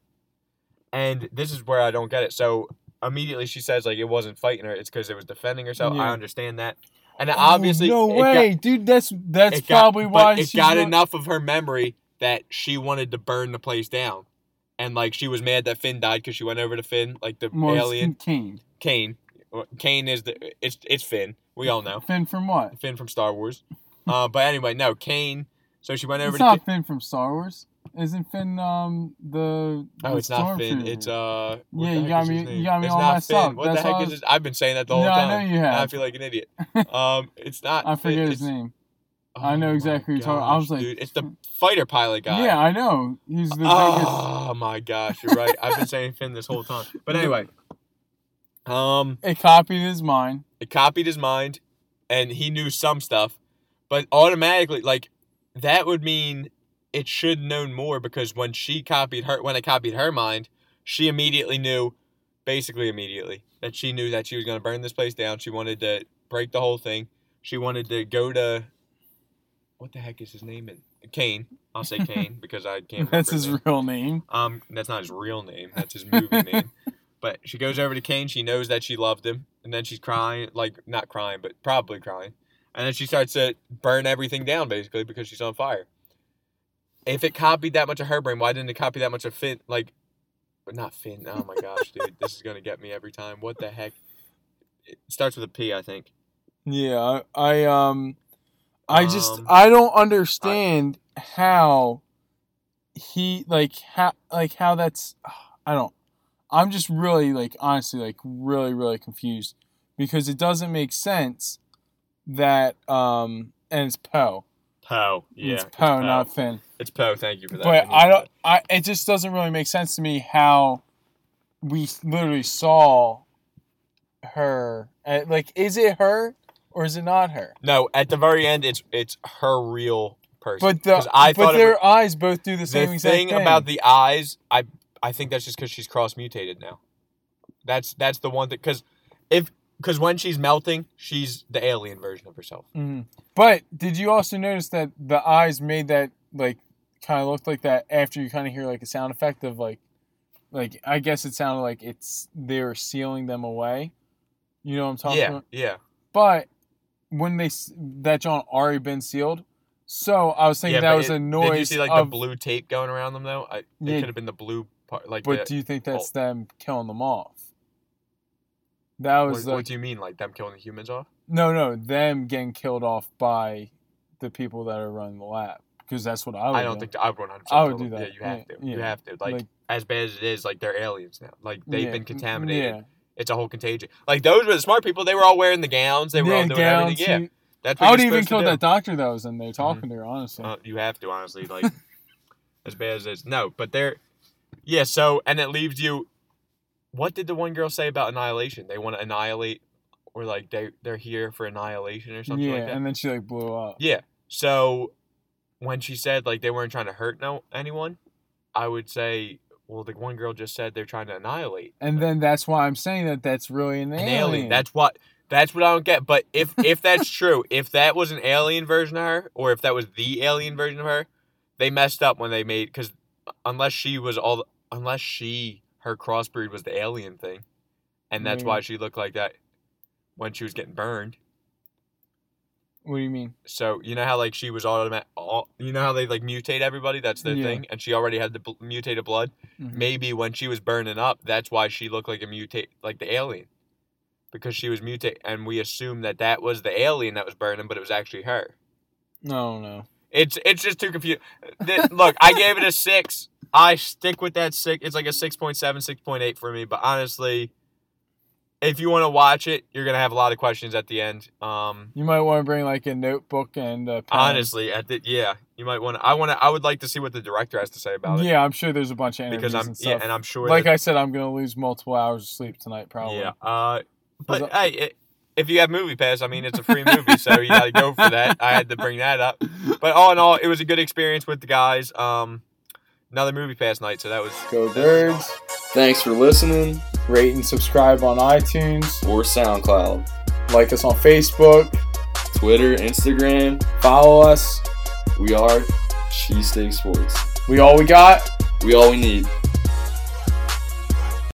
And this is where I don't get it. So immediately she says like it wasn't fighting her, it's because it was defending herself. Yeah. I understand that, and Oh, obviously no it got- way, dude. That's that's got- probably but why it got not- enough of her memory that she wanted to burn the place down, and like she was mad that Finn died because she went over to Finn, like the Well, alien Kane. Kane. Kane is the it's it's Finn. We all know Finn from what? Finn from Star Wars. Uh, but anyway, no Kane. So she went over It's to. not Ki- Finn from Star Wars. Isn't Finn um the? Oh, the it's not Finn. It's uh. Yeah, you got me- you got me it's all messed Finn. up. What That's the heck is was- I've been saying that the whole Yeah, I know you Now I feel like an idiot. Um, it's not. I Finn, forget his it's- name. I know oh exactly who you're talking- I was like- dude, it's the fighter pilot guy. Yeah, I know. He's the biggest. Oh my gosh, you're right. I've been saying Finn this whole time. But anyway, um, It copied his mind. it copied his mind, and he knew some stuff, but automatically, like that would mean it should known more because when she copied her, when it copied her mind, she immediately knew, basically immediately, that she knew that she was gonna burn this place down. She wanted to break the whole thing. She wanted to go to, what the heck is his name? In Kane. I'll say Kane because I can't. Remember That's his real name. Um, that's not his real name. That's his movie name. But she goes over to Kane. She knows that she loved him, and then she's crying, like not crying, but probably crying. And then she starts to burn everything down, basically, because she's on fire. If it copied that much of her brain, why didn't it copy that much of Finn? Like, but not Finn. Oh my gosh, dude, this is gonna get me every time. What the heck? It starts with a P, I think. Yeah, I, I um, I just Um, I don't understand how he like how like how that's I don't. I'm just really like honestly like really really confused because it doesn't make sense that um and it's Poe. Poe. Yeah, it's Poe, not Finn. It's Poe. Thank you for that. But I don't. I it just doesn't really make sense to me how we literally saw her. uh, Like, is it her or is it not her? No, at the very end, it's it's her real person. But the I but their was- eyes both do the same the thing thing. about the eyes, I I think that's just because she's cross mutated now. That's that's the one that because if because when she's melting, she's the alien version of herself. Mhm. But did you also notice that the eyes made that like kind of looked like that after you kind of hear like a sound effect of like like I guess it sounded like it's they're sealing them away. You know what I'm talking yeah, about? yeah, But when they that John already been sealed, so I was thinking yeah. that was it- a noise. Did you see like of, the blue tape going around them though? I, it Yeah. could have been the blue part. Like, But the, do you think that's oh. them killing them off? That was what like do you mean, like them killing the humans off? no, no, them getting killed off by the people that are running the lab because that's what I would. I don't do. think I would one hundred. I would do that. Yeah, you have Yeah, to. You have to. Like, Like- as bad as it is, like they're aliens now. Like they've Yeah, been contaminated. Yeah, It's a whole contagion. Like those were the smart people. They were all wearing the gowns. They were all Yeah, doing gowns, everything. Yeah, that's what I would even kill. Mm-hmm. that doctor that was in there talking to her. Honestly, Uh, you have to honestly like as bad as it's no, but they're yeah. So and it leaves you. What did the one girl say about annihilation? They want to annihilate, or like they they're here for annihilation or something yeah, like that. and then she like blew up. yeah. So when she said like they weren't trying to hurt no anyone, I would say well the one girl just said they're trying to annihilate And then that's why I'm saying that that's really an, an alien. alien. That's what. That's what I don't get. But if if that's true, if that was an alien version of her, or if that was the alien version of her, they messed up when they made because unless she was all unless she her crossbreed was the alien thing, and that's mm. why she looked like that when she was getting burned. What do you mean? So you know how like she was automatic. All, you know how they like mutate everybody. That's their Yeah. thing, and she already had the bl- mutated blood. Mhm. Maybe when she was burning up, that's why she looked like a mutate, like the alien, because she was mutate, and we assumed that that was the alien that was burning, but it was actually her. No, no. It's it's just too confusing. Look, I gave it a six. I stick with that six. It's like a 6.7, 6.8 for me. But honestly, if you want to watch it, you're gonna have a lot of questions at the end. Um, You might want to bring like a notebook and a pen. honestly, at the yeah, you might want. to I want to. I would like to see what the director has to say about it Yeah, I'm sure there's a bunch of interviews because I'm and yeah, and I'm sure. like that, I said, I'm gonna lose multiple hours of sleep tonight, probably. Yeah. Uh, but Was hey, it, if you have Movie Pass, I mean, it's a free movie, so you got to go for that. I had to bring that up. But all in all, it was a good experience with the guys. Um, another Movie Pass night, so that was Go birds! Thanks for listening. Rate and subscribe on iTunes. Or SoundCloud, Like us on Facebook. Twitter, Instagram. Follow us. We are Cheesesteak Sports. We all we got. We all we need.